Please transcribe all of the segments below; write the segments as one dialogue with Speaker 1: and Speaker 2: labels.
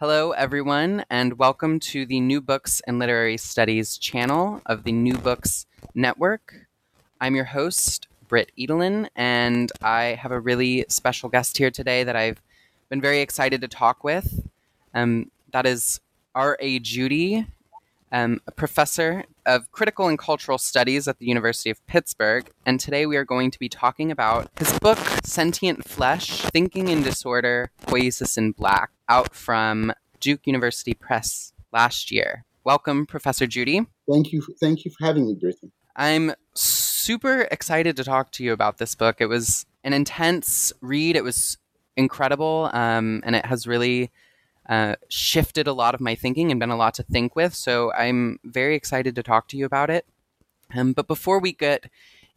Speaker 1: Hello, everyone, and welcome to the New Books and Literary Studies channel of the New Books Network. I'm your host, Britt Edelen, and I have a really special guest here today that I've been very excited to talk with. Um, that is R.A. Judy, um, a professor of critical and cultural studies at the University of Pittsburgh. And today we are going to be talking about his book, Sentient Flesh Thinking in Disorder, Poiesis in Black, out from Duke University Press last year. Welcome, Professor Judy.
Speaker 2: Thank you. Thank you for having me, Brittany.
Speaker 1: I'm super excited to talk to you about this book. It was an intense read. It was incredible, um, and it has really uh, shifted a lot of my thinking and been a lot to think with. So I'm very excited to talk to you about it. Um, but before we get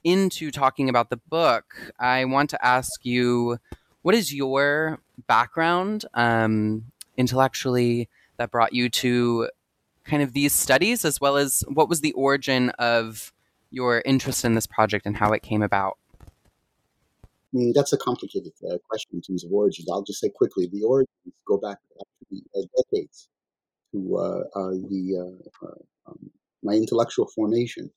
Speaker 1: into talking about the book, I want to ask you what is your background um, intellectually that brought you to kind of these studies, as well as what was the origin of your interest in this project and how it came about?
Speaker 2: That's a complicated uh, question in terms of origins. I'll just say quickly the origins go back actually, uh, decades to uh, uh the uh, uh, um, my intellectual formation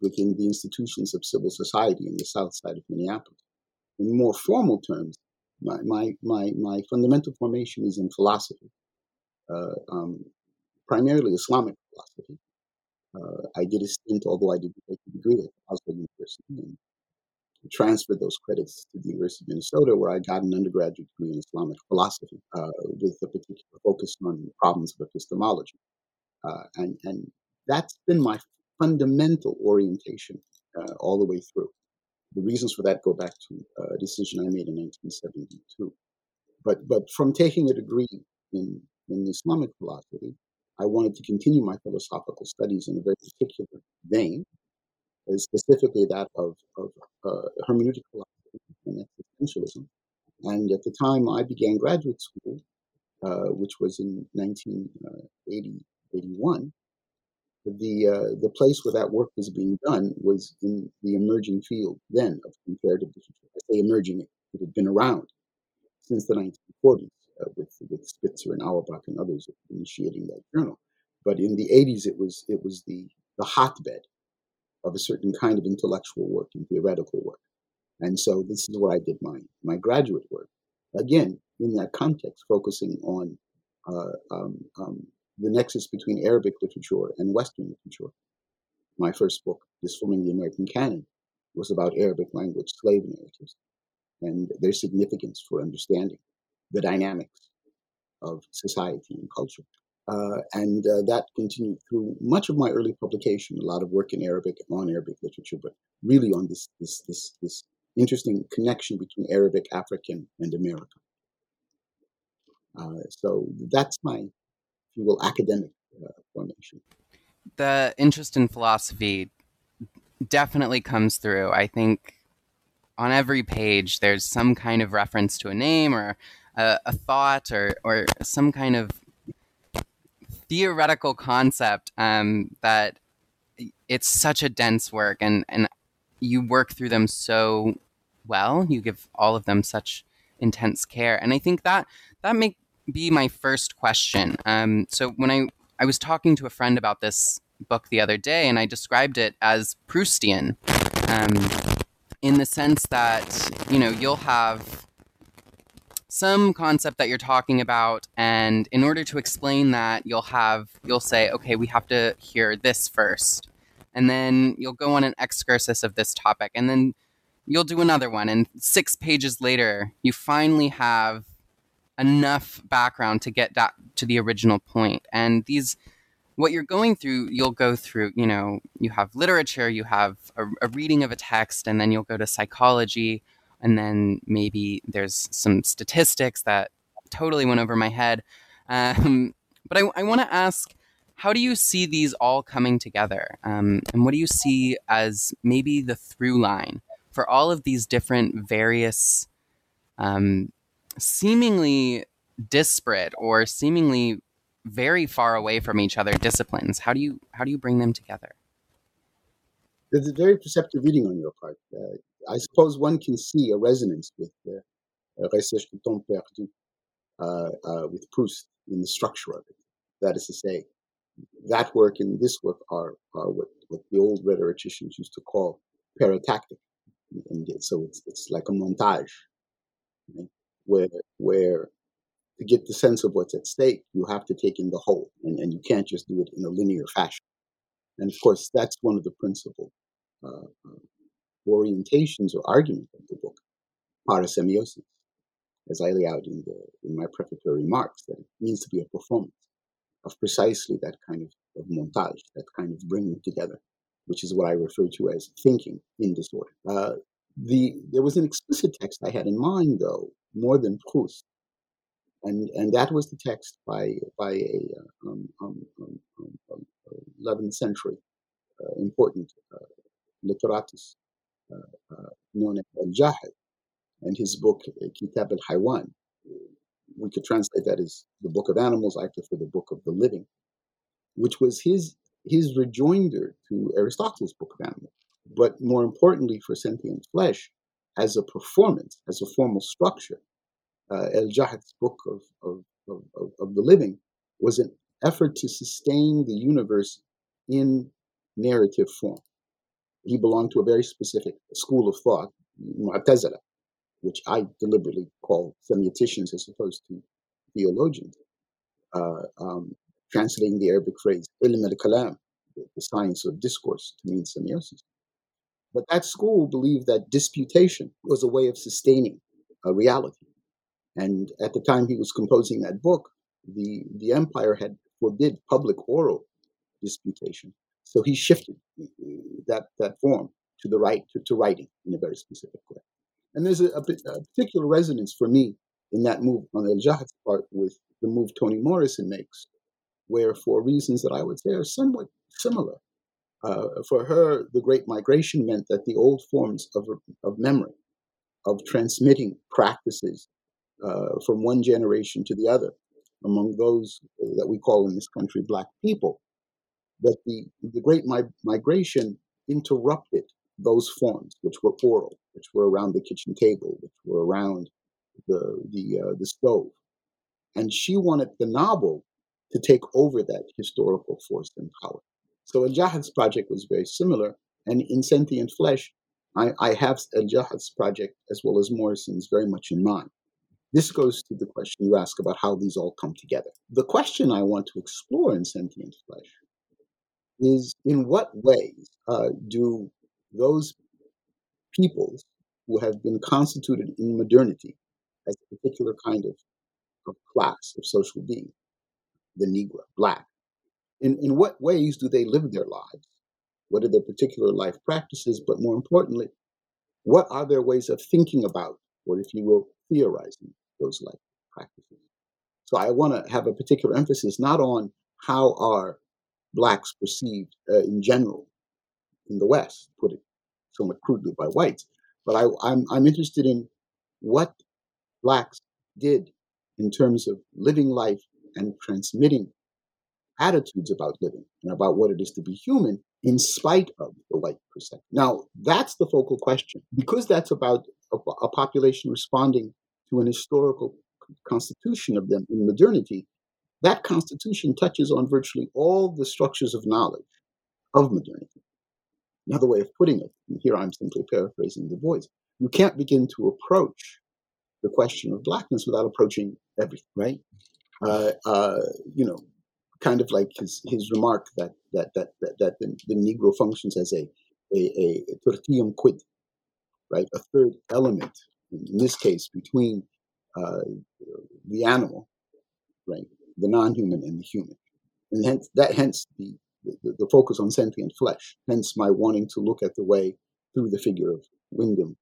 Speaker 2: within the institutions of civil society in the south side of Minneapolis in more formal terms, my, my, my, my fundamental formation is in philosophy, um, primarily Islamic philosophy. I did a stint, although I didn't take a degree at Oslo University, and transferred those credits to the University of Minnesota, where I got an undergraduate degree in Islamic philosophy uh, with a particular focus on problems of epistemology. Uh, and, and that's been my fundamental orientation uh, all the way through. The reasons for that go back to a decision I made in 1972. But, but from taking a degree in, in Islamic philosophy, I wanted to continue my philosophical studies in a very particular vein, uh, specifically that of, of uh, hermeneutic philosophy and existentialism. And at the time I began graduate school, uh, which was in 1980, 81, the uh, the place where that work was being done was in the emerging field then of comparative literature. I say emerging; it had been around since the 1940s uh, with with Spitzer and Auerbach and others initiating that journal. But in the 80s, it was it was the the hotbed of a certain kind of intellectual work and theoretical work. And so this is where I did my my graduate work. Again, in that context, focusing on uh, um, um, the nexus between Arabic literature and Western literature. My first book, Disforming the American Canon, was about Arabic language slave narratives and their significance for understanding the dynamics of society and culture. Uh, and uh, that continued through much of my early publication, a lot of work in Arabic on Arabic literature, but really on this, this, this, this interesting connection between Arabic, African, and American. Uh, so that's my if you will, academic uh, formation.
Speaker 1: The interest in philosophy definitely comes through. I think on every page there's some kind of reference to a name or a, a thought or, or some kind of theoretical concept um, that it's such a dense work and, and you work through them so well. You give all of them such intense care. And I think that that make be my first question. Um, so when I I was talking to a friend about this book the other day, and I described it as Proustian, um, in the sense that you know you'll have some concept that you're talking about, and in order to explain that, you'll have you'll say, okay, we have to hear this first, and then you'll go on an excursus of this topic, and then you'll do another one, and six pages later, you finally have enough background to get that to the original point. And these, what you're going through, you'll go through, you know, you have literature, you have a, a reading of a text, and then you'll go to psychology, and then maybe there's some statistics that totally went over my head. Um, but I, I want to ask how do you see these all coming together? Um, and what do you see as maybe the through line for all of these different various, um, seemingly disparate or seemingly very far away from each other disciplines? How do you how do you bring them together?
Speaker 2: There's a very perceptive reading on your part. Uh, I suppose one can see a resonance with uh, Recherche du temps perdu, uh, uh, with Proust in the structure of it. That is to say, that work and this work are, are what, what the old rhetoricians used to call paratactic. And so it's, it's like a montage, right? where, where to get the sense of what's at stake, you have to take in the whole, and, and you can't just do it in a linear fashion. And of course, that's one of the principal uh orientations or arguments of the book, parasemiosis, as I lay out in, the, in my prefatory remarks, that it needs to be a performance of precisely that kind of, of montage, that kind of bringing together, which is what I refer to as thinking in disorder. Uh, the there was an explicit text I had in mind, though, more than Proust, and and that was the text by by a uh, um, um, um, 11th um, um, century uh, important uh, literatus known as Al Jahid, and his book Kitab al Haywan, we could translate that as the book of animals, I prefer the book of the living, which was his his rejoinder to Aristotle's book of animals. But more importantly, for sentient flesh, as a performance, as a formal structure, uh, El Jahid's book of, of, of, of the living was an effort to sustain the universe in narrative form. He belonged to a very specific school of thought, Mu'tazila, which I deliberately call semioticians as opposed to theologians, uh, um, translating the Arabic phrase ilm al-kalam, the science of discourse, to mean semiosis. But that school believed that disputation was a way of sustaining a reality. And at the time he was composing that book, the, the empire had forbid public oral disputation. So he shifted that, that form to the right, to, to writing in a very specific way. And there's a, a, a particular resonance for me in that move on El Jahid's part with the move Toni Morrison makes, where for reasons that I would say are somewhat similar. Uh, for her, the Great Migration meant that the old forms of, of memory, of transmitting practices uh, from one generation to the other, among those that we call in this country Black people, that the, the Great mi- Migration interrupted those forms, which were oral, which were around the kitchen table, which were around the the uh, the stove, and she wanted the novel to take over that historical force and power. So Al Jahid's project was very similar, and in Sentient Flesh, I, I have Al Jahid's project as well as Morrison's very much in mind. This goes to the question you ask about how these all come together. The question I want to explore in Sentient Flesh is in what ways uh, do those peoples who have been constituted in modernity as a particular kind of, of class of social being, the Negro, Black. In, in what ways do they live their lives? What are their particular life practices? But more importantly, what are their ways of thinking about, or if you will, theorizing those life practices? So I want to have a particular emphasis not on how are blacks perceived uh, in general in the West, put it somewhat crudely by whites. But I, I'm, I'm interested in what blacks did in terms of living life and transmitting attitudes about living and about what it is to be human in spite of the white perception. Now, that's the focal question. Because that's about a, a population responding to an historical constitution of them in modernity, that constitution touches on virtually all the structures of knowledge of modernity another way of putting it, and here I'm simply paraphrasing Du Bois, you can't begin to approach the question of blackness without approaching everything, right? Uh, uh, you know, kind of like his, his remark that that that that, that the, the, Negro functions as a a, a tertium quid, right? A third element, in this case, between uh, the animal, right, the non-human and the human, and hence that hence the the, the focus on sentient flesh. Hence my wanting to look at the way through the figure of Windham,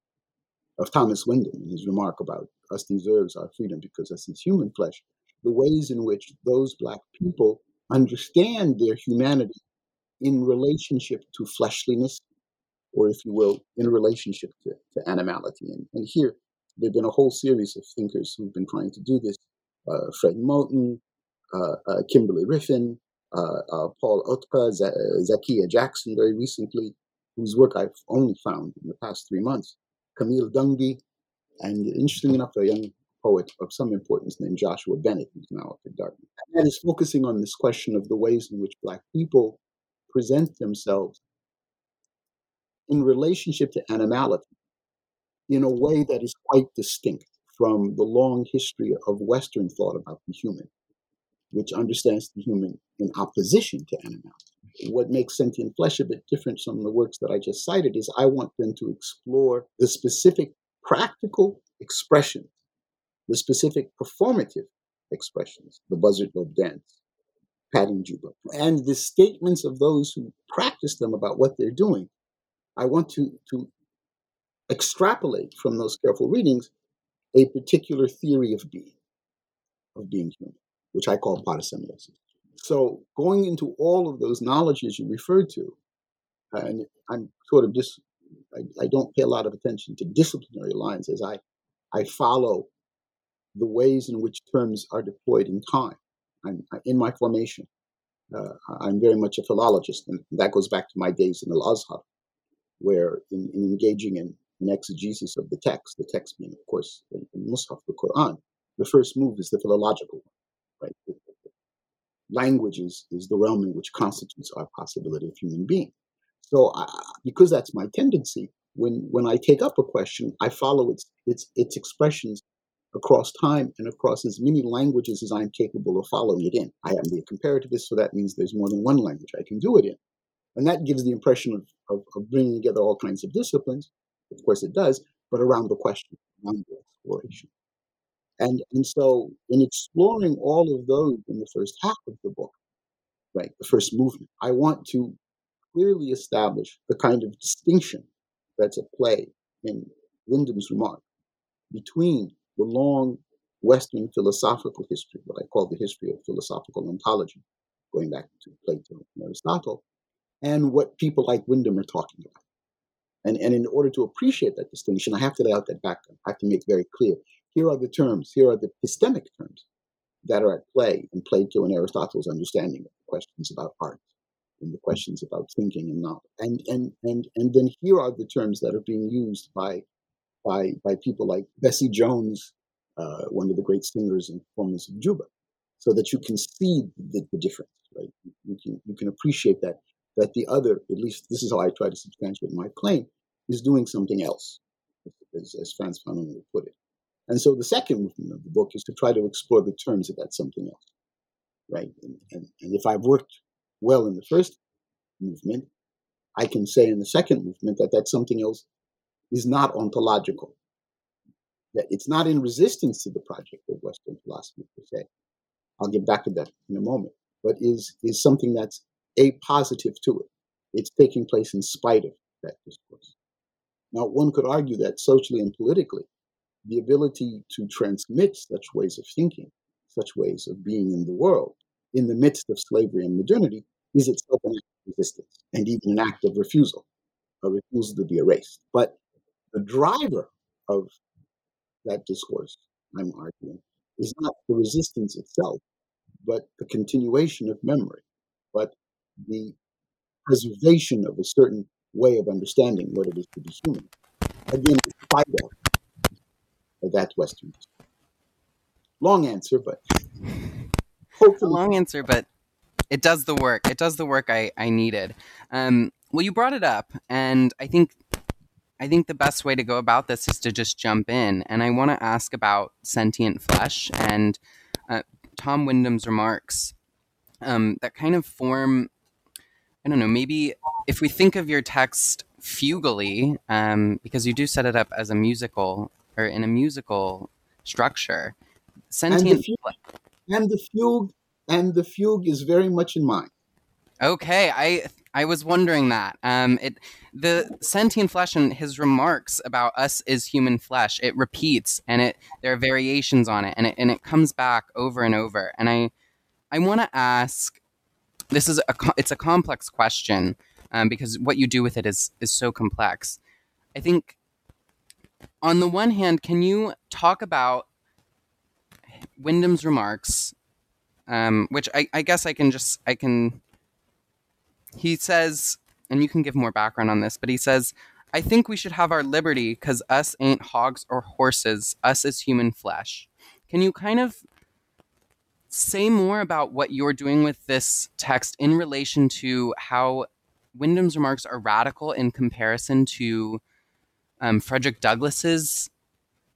Speaker 2: of Thomas Windham, in his remark about us deserves our freedom because us is human flesh, the ways in which those black people understand their humanity in relationship to fleshliness, or if you will, in relationship to, to animality. And, and here, there have been a whole series of thinkers who've been trying to do this. Uh, Fred Moten, Kimberly Ruffin, uh, uh, Paul Outka, Z- Zakiyyah Jackson very recently, whose work I've only found in the past three months, Camille Dungy, and interesting enough, a young poet of some importance named Joshua Bennett, who's now up at Dartmouth. And that is focusing on this question of the ways in which Black people present themselves in relationship to animality in a way that is quite distinct from the long history of Western thought about the human, which understands the human in opposition to animality what makes sentient flesh a bit different from the works that I just cited is I want them to explore the specific practical expressions, the specific performative expressions, the buzzard lope dance, patting juba, and the statements of those who practice them about what they're doing. I want to, to extrapolate from those careful readings a particular theory of being, of being human, which I call parasemiosis. So going into all of those knowledges you referred to, and I'm sort of just, I, I don't pay a lot of attention to disciplinary lines as I, I follow the ways in which terms are deployed in time. I'm in my formation. Uh, I'm very much a philologist, and that goes back to my days in Al Azhar, where in, in engaging in an exegesis of the text, the text being, of course, the, the Mus'haf, the Quran, the first move is the philological one, right? language is, is the realm in which constitutes our possibility of human being. So, uh, because that's my tendency, when when I take up a question, I follow its its its expressions across time and across as many languages as I'm capable of following it in. I am the comparativist, so that means there's more than one language I can do it in, and that gives the impression of, of, of bringing together all kinds of disciplines. Of course, it does, but around the question, around the exploration. And, and so, in exploring all of those in the first half of the book, right, the first movement, I want to clearly establish the kind of distinction that's at play in Windham's remark between the long Western philosophical history, what I call the history of philosophical ontology, going back to Plato and Aristotle, and what people like Windham are talking about. And, and in order to appreciate that distinction, I have to lay out that background. I have to make very clear here are the terms, here are the epistemic terms that are at play in Plato and Aristotle's understanding of the questions about art and the questions about thinking and knowledge. And and and and then here are the terms that are being used by by by people like Bessie Jones, uh, one of the great singers and performers of Juba, so that you can see the, the difference, right? You can you can appreciate that that the other, at least this is how I try to substantiate my claim, is doing something else, as, as Frantz Fanon would put it. And so the second movement of the book is to try to explore the terms of that something else, right? And, and, and if I've worked well in the first movement, I can say in the second movement that that something else is not ontological, that it's not in resistance to the project of Western philosophy per se. I'll get back to that in a moment, but is is something that's a positive to it. It's taking place in spite of that discourse. Now, one could argue that socially and politically, the ability to transmit such ways of thinking, such ways of being in the world, in the midst of slavery and modernity, is itself an act of resistance and even an act of refusal, a refusal to be erased. But the driver of that discourse, I'm arguing, is not the resistance itself, but the continuation of memory, but the preservation of a certain way of understanding what it is to be human. Again, despite of that Western. Long answer, but
Speaker 1: hopefully. long answer, but it does the work. It does the work I, I needed. Um, well, you brought it up, and I think I think the best way to go about this is to just jump in. And I want to ask about sentient flesh and uh, Tom Windham's remarks um, that kind of form. I don't know. Maybe if we think of your text fugally, um, because you do set it up as a musical or in a musical structure. Sentient
Speaker 2: and the fugue, and the fugue, and the fugue is very much in mind.
Speaker 1: Okay, I I was wondering that. Um, it the sentient flesh and his remarks about us is human flesh. It repeats, and it there are variations on it, and it and it comes back over and over. And I I want to ask. This is a it's a complex question um, because what you do with it is is so complex. I think on the one hand, can you talk about Windham's remarks, um, which I, I guess I can just I can. He says, and you can give more background on this, but he says, "I think we should have our liberty because us ain't hogs or horses. Us is human flesh." Can you kind of say more about what you're doing with this text in relation to how Windham's remarks are radical in comparison to um, Frederick Douglass's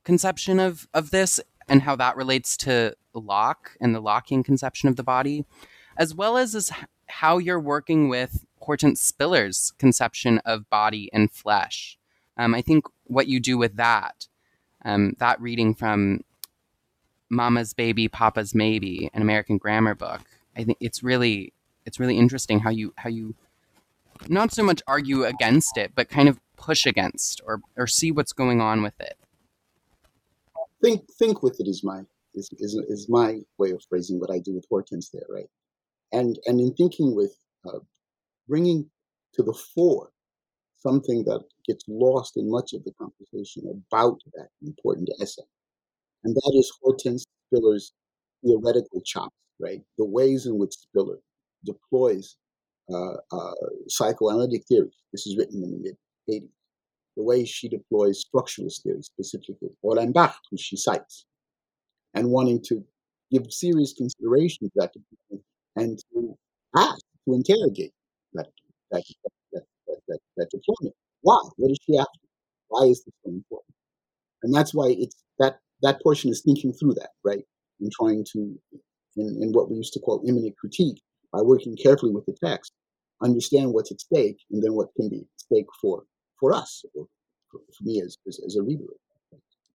Speaker 1: conception of, of this and how that relates to Locke and the Lockean conception of the body, as well as, as how you're working with Hortense Spillers' conception of body and flesh. Um, I think what you do with that, um, that reading from Mama's Baby, Papa's Maybe, an American grammar book, I think it's really it's really interesting how you how you not so much argue against it, but kind of push against or or see what's going on with it.
Speaker 2: Think think with it is my is, is, is my way of phrasing what I do with Hortense there, right? And and in thinking with uh, bringing to the fore something that gets lost in much of the conversation about that important essay, and that is Hortense Spillers' theoretical chops, right? The ways in which Spiller deploys uh, uh, psychoanalytic theory. This is written in the mid 80s. The way she deploys structuralist theory, specifically Hornbach, who she cites, and wanting to give serious consideration to that and to ask, to interrogate that, that, that, that, that, deployment. Why? What is she after? Why is this so important? And that's why it's that that portion is thinking through that, right? And trying to, in, in what we used to call immanent critique, by working carefully with the text, understand what's at stake and then what can be at stake for, for us, or for, me as, as, as, a reader.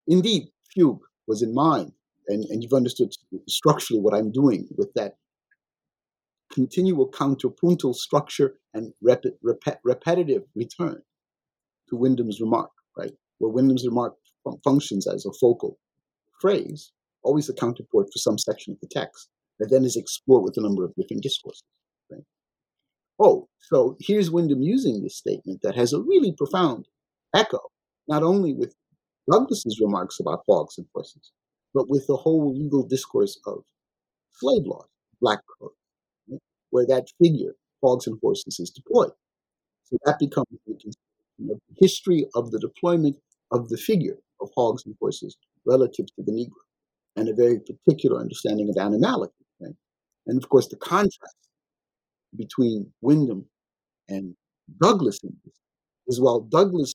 Speaker 2: Indeed, Fugue was in mind, and, and you've understood structurally what I'm doing with that continual counterpuntal structure and rep, rep, repetitive return to Windham's remark, right? Where Windham's remark functions as a focal phrase, always a counterpart for some section of the text that then is explored with a number of different discourses. Right? Oh, so here's Windham using this statement that has a really profound echo, not only with Douglass's remarks about hogs and horses, but with the whole legal discourse of slave laws, black code, right? where that figure, hogs and horses, is deployed. So that becomes the history of the deployment of the figure of hogs and horses relative to the Negro, and a very particular understanding of animality. Right? And of course, the contrast between Windham and Douglass in this is while Douglass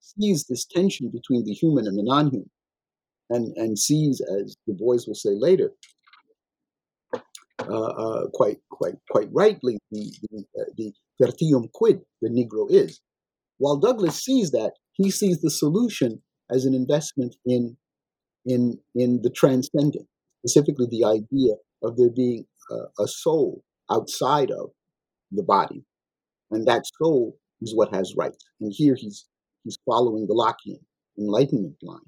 Speaker 2: sees this tension between the human and the non-human, and and sees, as Du Bois will say later, uh, uh, quite quite quite rightly, the the, uh, the tertium quid the Negro is. While Douglass sees that, he sees the solution as an investment in in in the transcendent, specifically the idea of there being a soul outside of the body, and that soul is what has rights. And here he's he's following the Lockean Enlightenment line,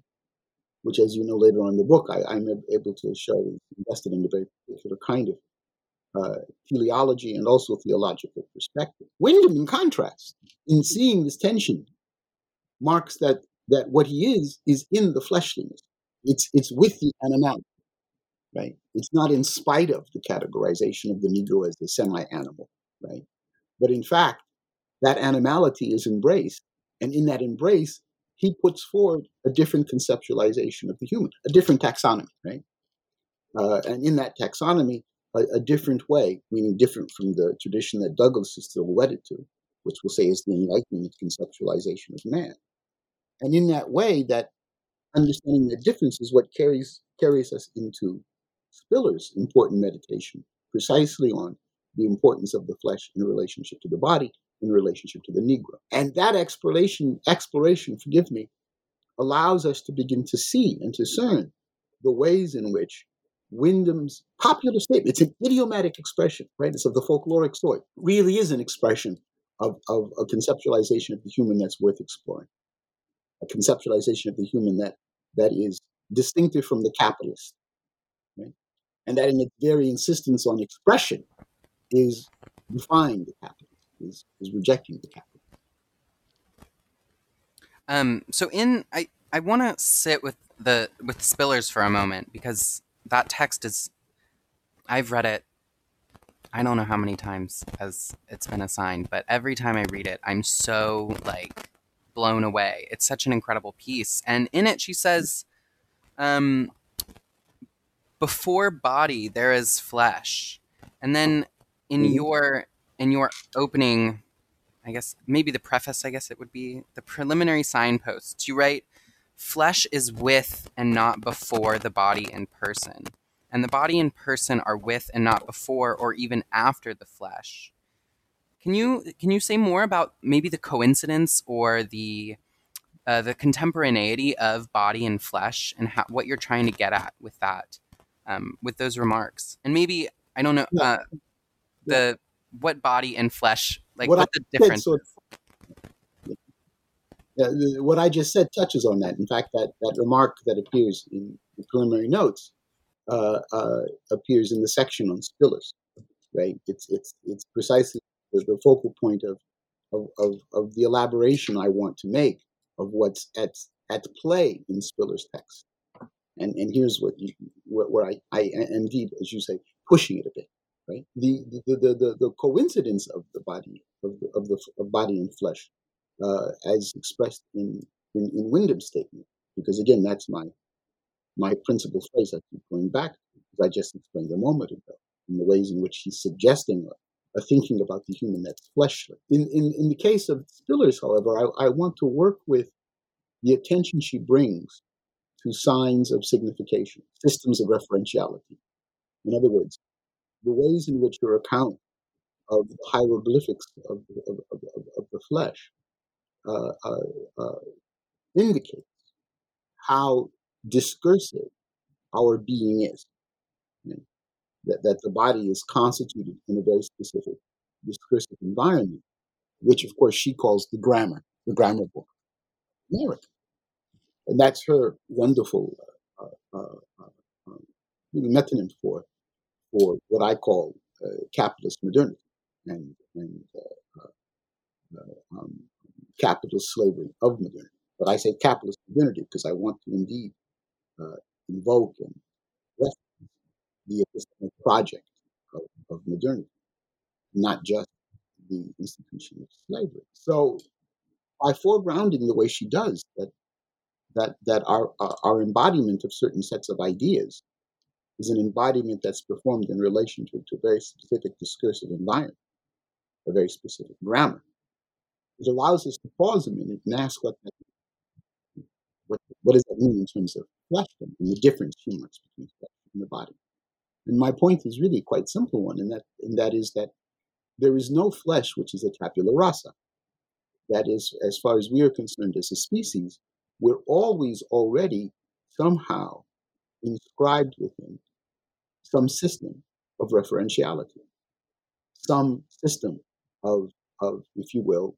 Speaker 2: which, as you know later on in the book, I, am able to show invested in a very particular kind of uh, teleology and also theological perspective. Windham, in contrast, in seeing this tension, marks that that what he is is in the fleshliness. It's it's with the animality, right? It's not in spite of the categorization of the Negro as the semi-animal, right? But in fact, that animality is embraced, and in that embrace, he puts forward a different conceptualization of the human, a different taxonomy, right? Uh, and in that taxonomy, a, a, different way, meaning different from the tradition that Douglass is still wedded to, which we'll say is the Enlightenment conceptualization of man. And in that way, that understanding the difference is what carries carries us into Spillers' important meditation, precisely on the importance of the flesh in relationship to the body, in relationship to the Negro. And that exploration, exploration, forgive me, allows us to begin to see and discern the ways in which Windham's popular statement, it's an idiomatic expression, right? It's of the folkloric sort, really is an expression of, of a conceptualization of the human that's worth exploring, a conceptualization of the human that, that is distinctive from the capitalist, right? and that in its very insistence on expression is defying the capital, is, is rejecting the capital.
Speaker 1: Um, so in I I want to sit with the with Spillers for a moment because that text is I've read it I don't know how many times as it's been assigned, but every time I read it, I'm so like blown away. It's such an incredible piece, and in it she says, um, "Before body there is flesh," and then in
Speaker 2: Mhm.
Speaker 1: your in your opening I guess maybe the preface, I guess it would be the preliminary signposts. You write, flesh is with and not before the body in person. And the body and person are with and not before or even after the flesh. Can you can you say more about maybe the coincidence or the uh, the contemporaneity of body and flesh and how, what you're trying to get at with that, um, with those remarks, and maybe I don't know uh, the what body and flesh like
Speaker 2: What
Speaker 1: what, the
Speaker 2: said
Speaker 1: difference.
Speaker 2: Yeah, the- what I just said touches on that. In fact, that, that remark that appears in the preliminary notes uh, uh, appears in the section on Spillers, right? It's it's it's precisely the, the focal point of, of of of the elaboration I want to make of what's at at play in Spillers' text. And and here's what you, where, where I, I am indeed, as you say, pushing it a bit, right? The the the, the, the coincidence of the body of the, of the of body and flesh uh, as expressed in, in, in Windham's statement, because again, that's my my principal phrase I keep going back to, as I just explained a moment ago, in the ways in which he's suggesting a, a thinking about the human that's fleshly. In, in, in the case of Spillers, however, I, I want to work with the attention she brings to signs of signification, systems of referentiality. In other words, the ways in which her account of the hieroglyphics of, of, of, of, of the flesh uh, uh, uh, indicates how discursive our being is. you know, That, that the body is constituted in a very specific discursive environment, which of course she calls the grammar, the grammar book, America. And that's her wonderful uh, uh, uh, um, metonym for, for what I call uh, capitalist modernity and, and uh, uh, um, capitalist slavery of modernity. But I say capitalist modernity because I want to indeed uh, invoke and the epistemic project of, of modernity, not just the institution of slavery. So, by foregrounding the way she does that, that that our our embodiment of certain sets of ideas is an embodiment that's performed in relation to, to a very specific discursive environment, a very specific grammar. It allows us to pause a minute and ask what that, what what does that mean in terms of flesh and the difference she marks between and the body. And my point is really quite simple one, and that and that is that there is no flesh which is a tabula rasa. That is, as far as we are concerned as a species, we're always already somehow inscribed within some system of referentiality, some system of, of if you will,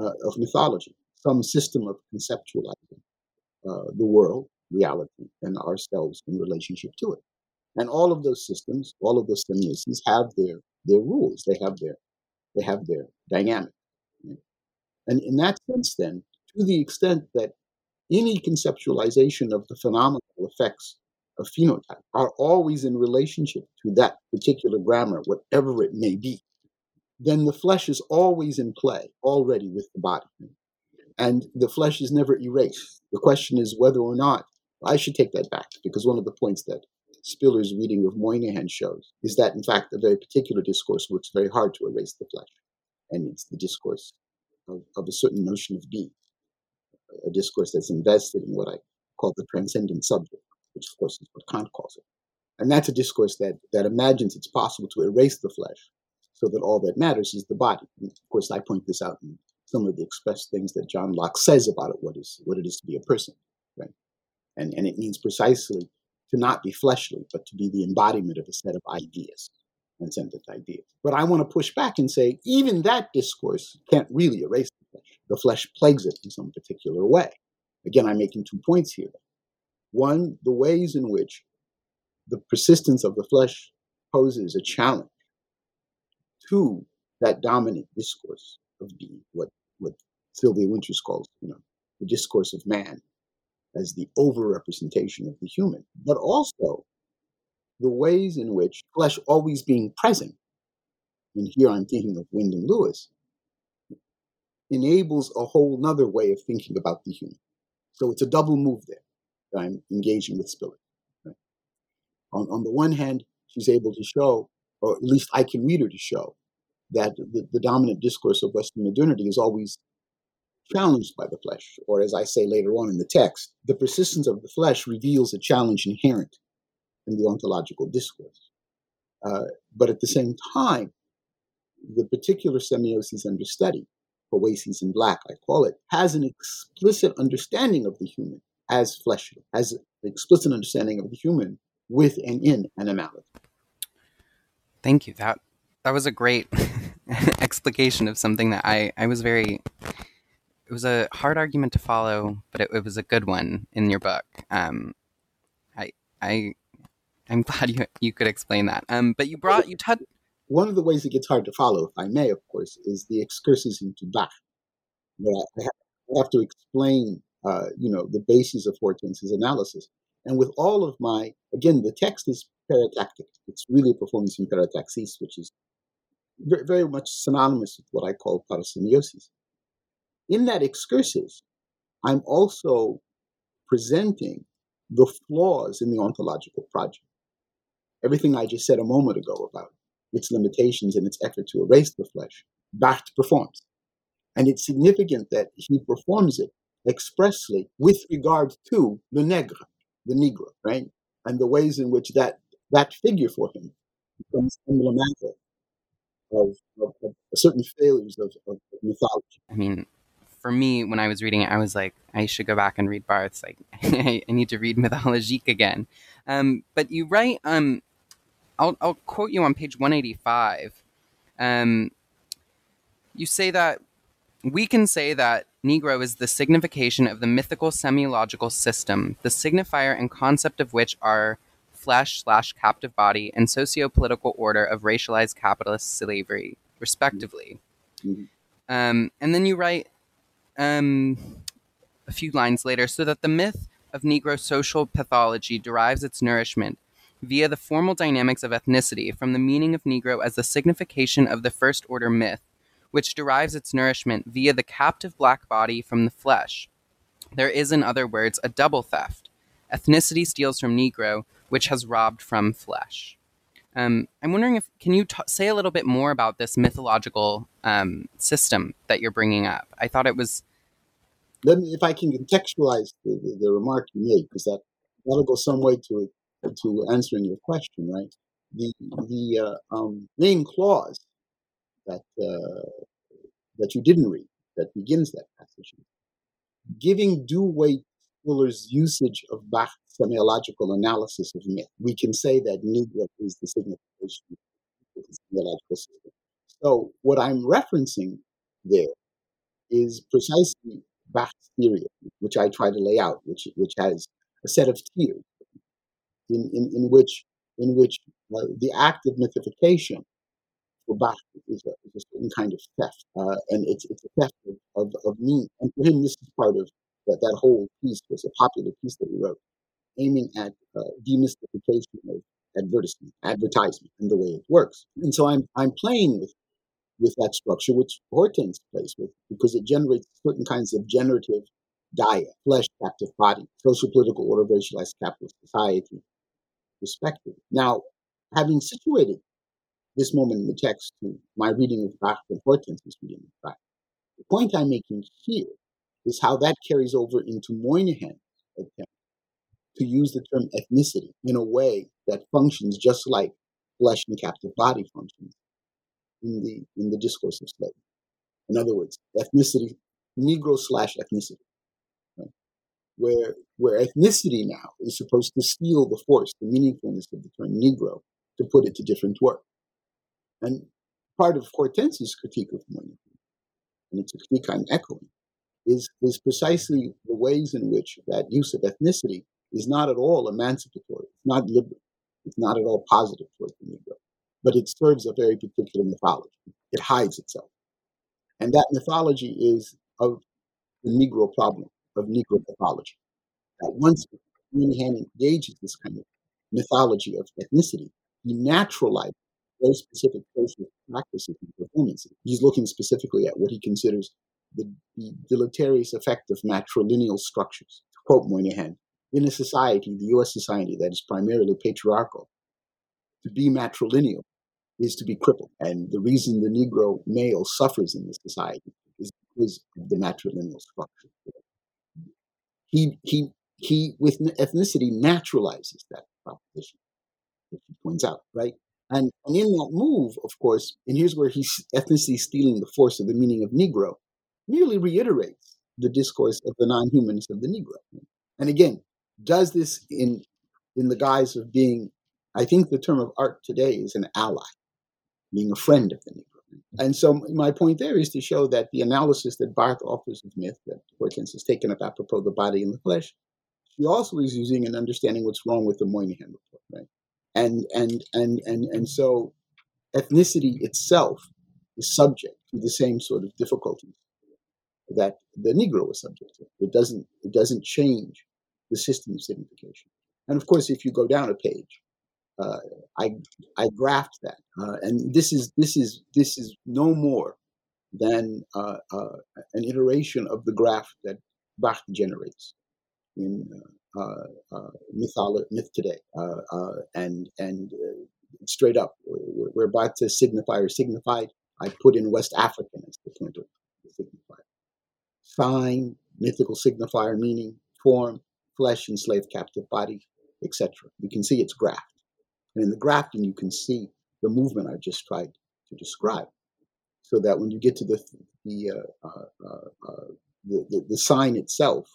Speaker 2: uh, of mythology, some system of conceptualizing uh, the world, reality, and ourselves in relationship to it. And all of those systems, all of those simulations have their their rules. They have their they have their dynamic. And in that sense, then, to the extent that any conceptualization of the phenomenal effects of phenotype are always in relationship to that particular grammar, whatever it may be, then the flesh is always in play already with the body. And the flesh is never erased. The question is whether or not, I should take that back because one of the points that Spillers' reading of Moynihan shows is that, in fact, a very particular discourse works very hard to erase the flesh. And it's the discourse of, of a certain notion of being, a discourse that's invested in what I call the transcendent subject, which, of course, is what Kant calls it. And that's a discourse that, that imagines it's possible to erase the flesh so that all that matters is the body. And of course, I point this out in some of the expressed things that John Locke says about it, what is what it is to be a person, right? And and it means precisely to not be fleshly, but to be the embodiment of a set of ideas. and transcendent ideas. But I want to push back and say even that discourse can't really erase the flesh. The flesh plagues it in some particular way. Again, I'm making two points here. One, the ways in which the persistence of the flesh poses a challenge to that dominant discourse of being, what, what Sylvia Winters calls, you know, the discourse of man as the overrepresentation of the human, but also the ways in which flesh always being present, and here I'm thinking of Wyndham Lewis, enables a whole nother way of thinking about the human. So it's a double move there I'm engaging with Spiller. Right? On, on the one hand, she's able to show, or at least I can read her to show, that the, the dominant discourse of Western modernity is always challenged by the flesh, or as I say later on in the text, the persistence of the flesh reveals a challenge inherent in the ontological discourse. Uh, but at the same time, the particular semiosis under study, Poiesis in Black, I call it, has an explicit understanding of the human as fleshly, has an explicit understanding of the human with and in animality.
Speaker 1: Thank you. That that was a great explication of something that I, I was very it was a hard argument to follow, but it, it was a good one in your book. Um, I I I'm glad you you could explain that. Um, but you brought you touched.
Speaker 2: One of the ways it gets hard to follow, if I may, of course, is the excursus into Bach. Where I have to explain, uh, you know, the basis of Hortense's analysis. And with all of my, again, the text is paratactic. It's really performance in parataxis, which is very, very much synonymous with what I call parasemiosis. In that excursus, I'm also presenting the flaws in the ontological project. Everything I just said a moment ago about its limitations and its effort to erase the flesh, Barthes performs. And it's significant that he performs it expressly with regard to the negre, the Negro, right? And the ways in which that, that figure for him becomes emblematic of, of, of certain failures of, of mythology.
Speaker 1: I mean, for me, when I was reading it, I was like, I should go back and read Barthes. Like, I need to read Mythologique again. Um, but you write, um, I'll, I'll quote you on page 185. Um, you say that we can say that Negro is the signification of the mythical semiological system, the signifier and concept of which are flesh slash captive body and socio-political order of racialized capitalist slavery, respectively. Mm-hmm. Um, and then you write um, a few lines later, so that the myth of Negro social pathology derives its nourishment via the formal dynamics of ethnicity from the meaning of Negro as the signification of the first order myth, which derives its nourishment via the captive black body from the flesh. There is, in other words, a double theft. Ethnicity steals from Negro, which has robbed from flesh. Um, I'm wondering if can you t- say a little bit more about this mythological um, system that you're bringing up? I thought it was.
Speaker 2: Let me, if I can contextualize the, the, the remark you made, because that that'll go some way to to answering your question, right? The the uh, um, main clause that uh, that you didn't read that begins that passage, giving due weight Fuller's usage of Barthes's semiological analysis of myth. We can say that Negro is the signification of the semiological system. So what I'm referencing there is precisely Barthes's theory, which I try to lay out, which which has a set of tiers in, in, in which in which uh, the act of mythification Barthes is a, is a certain kind of theft, uh, and it's it's a theft of, of, of meaning. And for him, this is part of that that whole piece was a popular piece that he wrote, aiming at uh, demystification of advertisement, advertisement, and the way it works. And so I'm I'm playing with with that structure, which Hortense plays with, because it generates certain kinds of generative diet, flesh, captive body, social political order, racialized capitalist society, perspective. Now, having situated this moment in the text to my reading of Barthes and Hortense's reading of Barthes, the point I'm making here is how that carries over into Moynihan's attempt to use the term ethnicity in a way that functions just like flesh and captive body functions in the in the discourse of slavery. In other words, ethnicity, Negro slash ethnicity, where where ethnicity now is supposed to steal the force, the meaningfulness of the term Negro to put it to different work. And part of Hortense's critique of Moynihan, and it's a critique I'm echoing, is, is precisely the ways in which that use of ethnicity is not at all emancipatory, it's not liberal, it's not at all positive towards the Negro, but it serves a very particular mythology. It hides itself. And that mythology is of the Negro problem, of Negro pathology. That once Moynihan engages this kind of mythology of ethnicity, he naturalizes very specific social practices and performances. He's looking specifically at what he considers the, the deleterious effect of matrilineal structures. To quote Moynihan, in a society, the US society that is primarily patriarchal, to be matrilineal is to be crippled. And the reason the Negro male suffers in this society is because of the matrilineal structure. He, he, he, with ethnicity, naturalizes that proposition, as he points out, right? And, and in that move, of course, and here's where he's ethnicity stealing the force of the meaning of Negro, merely reiterates the discourse of the non-humanness of the Negro. And again, does this in in the guise of being, I think the term of art today is an ally, being a friend of the Negro. And so my point there is to show that the analysis that Barthes offers of myth, that Hortense has taken up apropos the body and the flesh, she also is using and understanding what's wrong with the Moynihan report, right? And and and and and so ethnicity itself is subject to the same sort of difficulties that the Negro was subject to. It doesn't it doesn't change the system of signification. And of course, if you go down a page, uh, I I graphed that, uh, and this is this is this is no more than uh, uh an iteration of the graph that Barthes generates in uh, mytholo- myth today, and and straight up where says signifier signified, I put in West African as the pointer signifier. Sign, mythical signifier meaning, form, flesh, enslaved captive body, etc. You can see it's graphed. And in the grafting, you can see the movement I just tried to describe. So that when you get to the the, uh, uh, uh, the, the, the sign itself,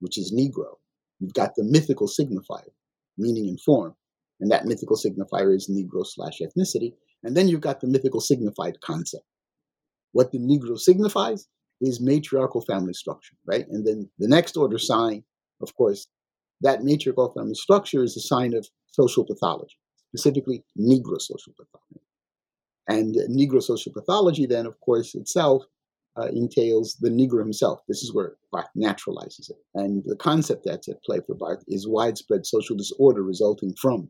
Speaker 2: which is Negro, you've got the mythical signifier, meaning and form, and that mythical signifier is Negro slash ethnicity, and then you've got the mythical signified concept. What the Negro signifies is matriarchal family structure, right? And then the next order sign of course, that matriarchal family structure is a sign of social pathology, specifically Negro social pathology. And Negro social pathology, then, of course, itself uh, entails the Negro himself. This is where Barthes naturalizes it. And the concept that's at play for Barthes is widespread social disorder resulting from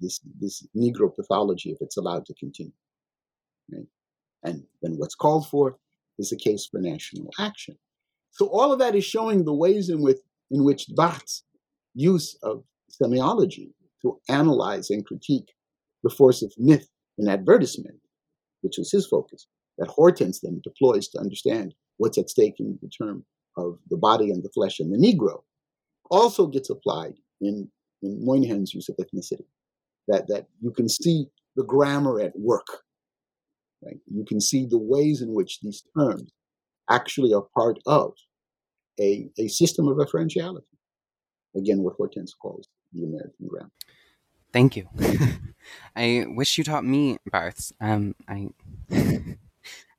Speaker 2: this, this Negro pathology if it's allowed to continue. Right? And then what's called for is a case for national action. So all of that is showing the ways in which in which Barthes' use of semiology to analyze and critique the force of myth and advertisement, which was his focus, that Hortense then deploys to understand what's at stake in the term of the body and the flesh and the Negro, also gets applied in, in Moynihan's use of ethnicity. That, that you can see the grammar at work. Right? You can see the ways in which these terms actually are part of a, a system of referentiality. Again, what Hortense calls the American grammar.
Speaker 1: Thank you. I wish you taught me Barthes. Um, I,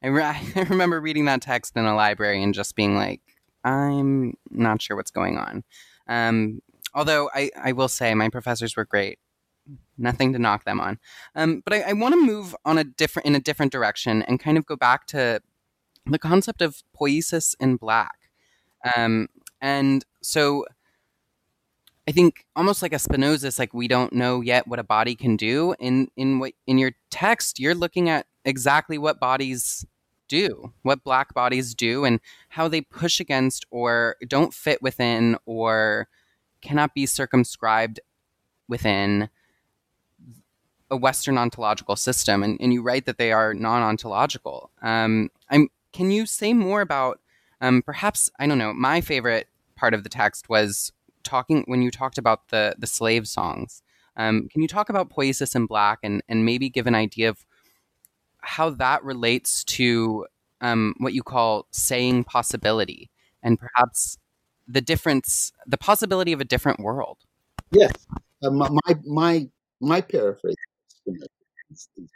Speaker 1: I, re- I remember reading that text in a library and just being like, I'm not sure what's going on. Um, although I, I will say my professors were great. Nothing to knock them on. Um, but I, I want to move on a different in a different direction and kind of go back to the concept of poiesis in black. Um, and so I think almost like a Spinoza's, like we don't know yet what a body can do. In in what in your text, you're looking at exactly what bodies do, what black bodies do, and how they push against or don't fit within or cannot be circumscribed within a Western ontological system. And, and you write that they are non-ontological. Um, I'm. Can you say more about um, perhaps I don't know. My favorite part of the text was talking when you talked about the the slave songs. Um, can you talk about Poesis in Black and and maybe give an idea of how that relates to um, what you call saying possibility and perhaps the difference, the possibility of a different world?
Speaker 2: Yes, uh, my, my my paraphrase is, is,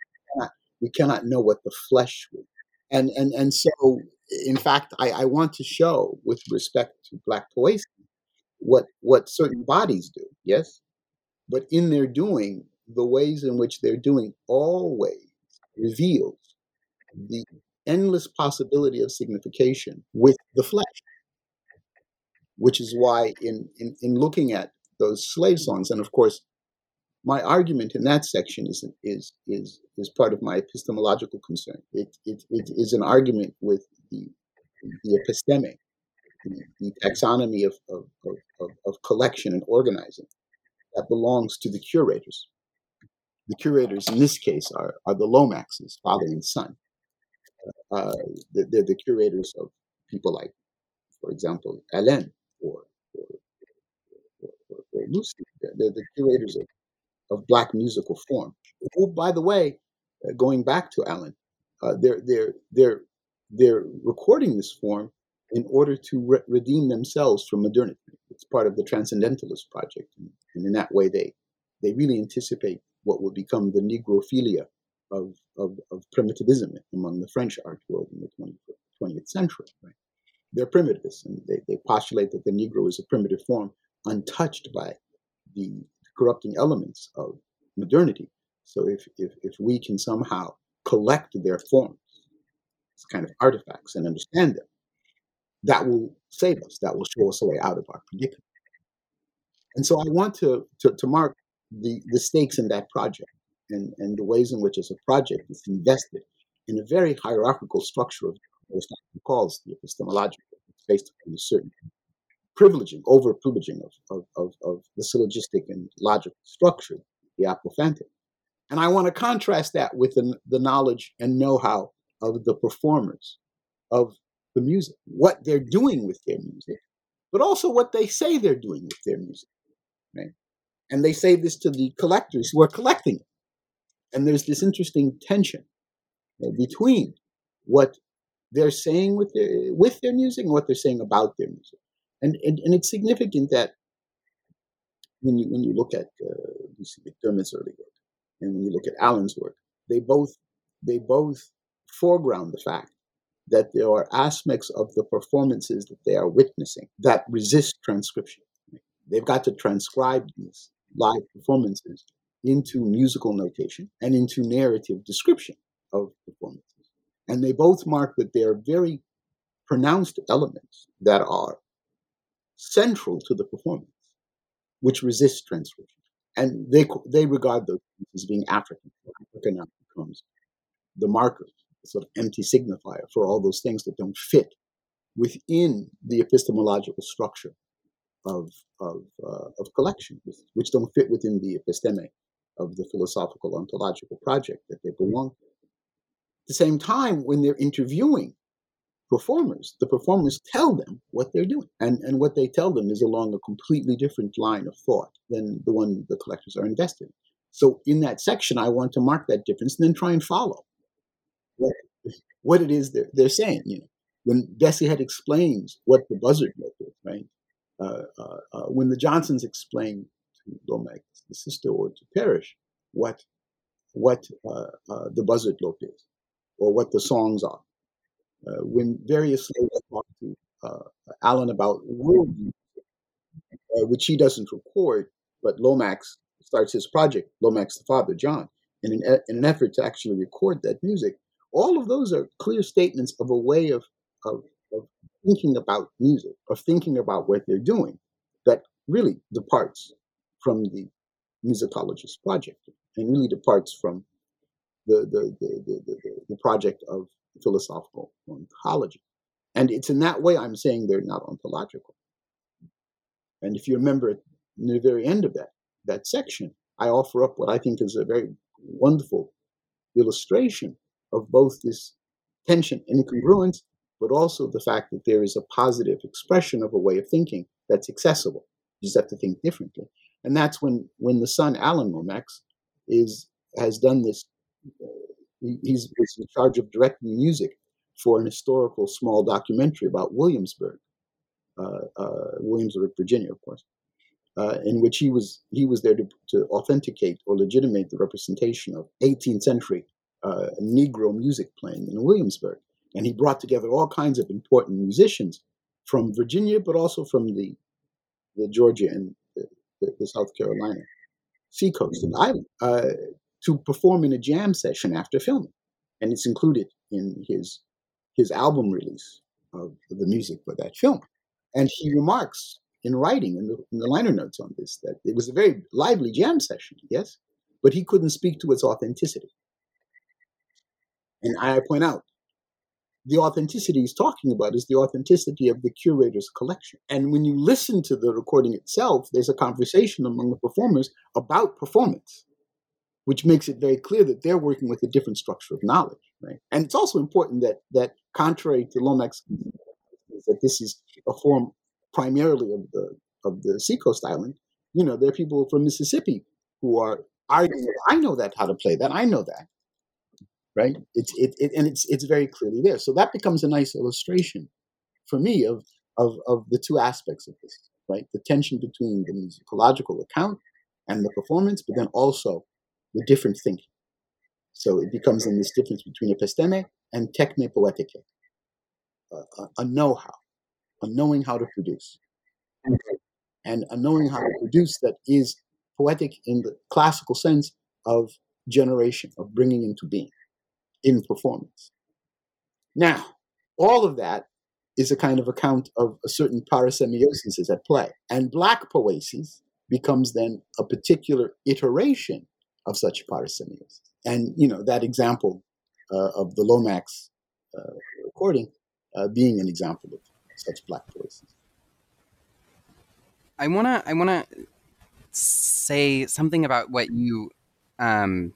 Speaker 2: We cannot know what the flesh will. And and and so, in fact, I, I want to show, with respect to Black poesy, what what certain bodies do. Yes, but in their doing, the ways in which they're doing always reveals the endless possibility of signification with the flesh, which is why in, in, in looking at those slave songs, and of course, my argument in that section is is is is part of my epistemological concern. It it, it is an argument with the the episteme, the, the taxonomy of, of, of, of collection and organizing that belongs to the curators. The curators in this case are, are the Lomaxes, father and son. Uh, they're the curators of people like, for example, Allen or, or, or, or Lucy. They're the curators of, of Black musical form. Who, by the way, uh, going back to Allen, uh, they're, they're, they're, they're recording this form in order to re- redeem themselves from modernity. It's part of the Transcendentalist project. And in that way, they, they really anticipate what will become the Negrophilia of, of, of primitivism among the French art world in the 20th, 20th century. Right? They're primitivists, and they, they postulate that the Negro is a primitive form untouched by the corrupting elements of modernity. So if, if, if we can somehow collect their forms, kind of artifacts, and understand them, that will save us, that will show us a way out of our predicament. And so I want to, to, to mark the, the stakes in that project and, and the ways in which as a project is invested in a very hierarchical structure of what calls the epistemological. It's based on a certain privileging, over privileging of, of, of, of, the syllogistic and logical structure, the apophantic. And I want to contrast that with the, the knowledge and know how of the performers of the music, what they're doing with their music, but also what they say they're doing with their music. Right? And they say this to the collectors who are collecting it. And there's this interesting tension between what they're saying with their, with their music and what they're saying about their music. And, and, and it's significant that when you, when you look at uh, Lucy McDermott's early work and when you look at Allen's work, they both, they both foreground the fact that there are aspects of the performances that they are witnessing that resist transcription. They've got to transcribe these live performances into musical notation and into narrative description of performances. And they both mark that there are very pronounced elements that are central to the performance, which resist transcription. And they, they regard those as being African. Africa now becomes the marker, the sort of empty signifier for all those things that don't fit within the epistemological structure of, of, uh, of collection, which don't fit within the episteme of the philosophical ontological project that they belong to. At the same time, when they're interviewing performers, the performers tell them what they're doing. And, and what they tell them is along a completely different line of thought than the one the collectors are invested in. So in that section, I want to mark that difference and then try and follow what, what it is they're, they're saying. You know, when Bessie had explains what the buzzard lope is, right? Uh, uh, uh, when the Johnsons explain to Lomax, the sister, or to Parrish, what what the buzzard lope is, or what the songs are. When various slaves talk to Allen about world which he doesn't record, but Lomax starts his project, Lomax the father, John, in an, in an effort to actually record that music. All of those are clear statements of a way of, of, of thinking about music, of thinking about what they're doing, that really departs from the musicologist project and really departs from the, the, the, the, the, the project of philosophical ontology. And it's in that way I'm saying they're not ontological. And if you remember near the very end of that, that section, I offer up what I think is a very wonderful illustration of both this tension and incongruence, but also the fact that there is a positive expression of a way of thinking that's accessible. You just have to think differently and that's when when the son Alan Lomax is has done this. Uh, he's, he's in charge of directing music for an historical small documentary about Williamsburg, uh, uh, Williamsburg, Virginia, of course, uh, in which he was he was there to, to authenticate or legitimate the representation of 18th century uh, Negro music playing in Williamsburg. And he brought together all kinds of important musicians from Virginia, but also from the, the Georgia and the, the, the South Carolina seacoast and island uh, to perform in a jam session after filming. And it's included in his, his album release of the music for that film. And he remarks in writing in the, in the liner notes on this that it was a very lively jam session, yes, but he couldn't speak to its authenticity. And I point out the authenticity he's talking about is the authenticity of the curator's collection. And when you listen to the recording itself, there's a conversation among the performers about performance, which makes it very clear that they're working with a different structure of knowledge. Right? And it's also important that that contrary to Lomax, that this is a form primarily of the of the seacoast island. You know, there are people from Mississippi who are arguing, I know that how to play that, I know that right? It's it, it and it's it's very clearly there. So that becomes a nice illustration for me of of of the two aspects of this, right? The tension between the musicological account and the performance, but then also the different thinking. So it becomes in this difference between episteme and techne poetike, a, uh, uh, a know-how, a knowing how to produce, and a knowing how to produce that is poetic in the classical sense of generation, of bringing into being in performance. Now, all of that is a kind of account of a certain parasemiosis is at play. And black poesis becomes then a particular iteration of such parasemiosis. And, you know, that example uh, of the Lomax uh, recording uh, being an example of such black poesis.
Speaker 1: I want to I want to say something about what you um,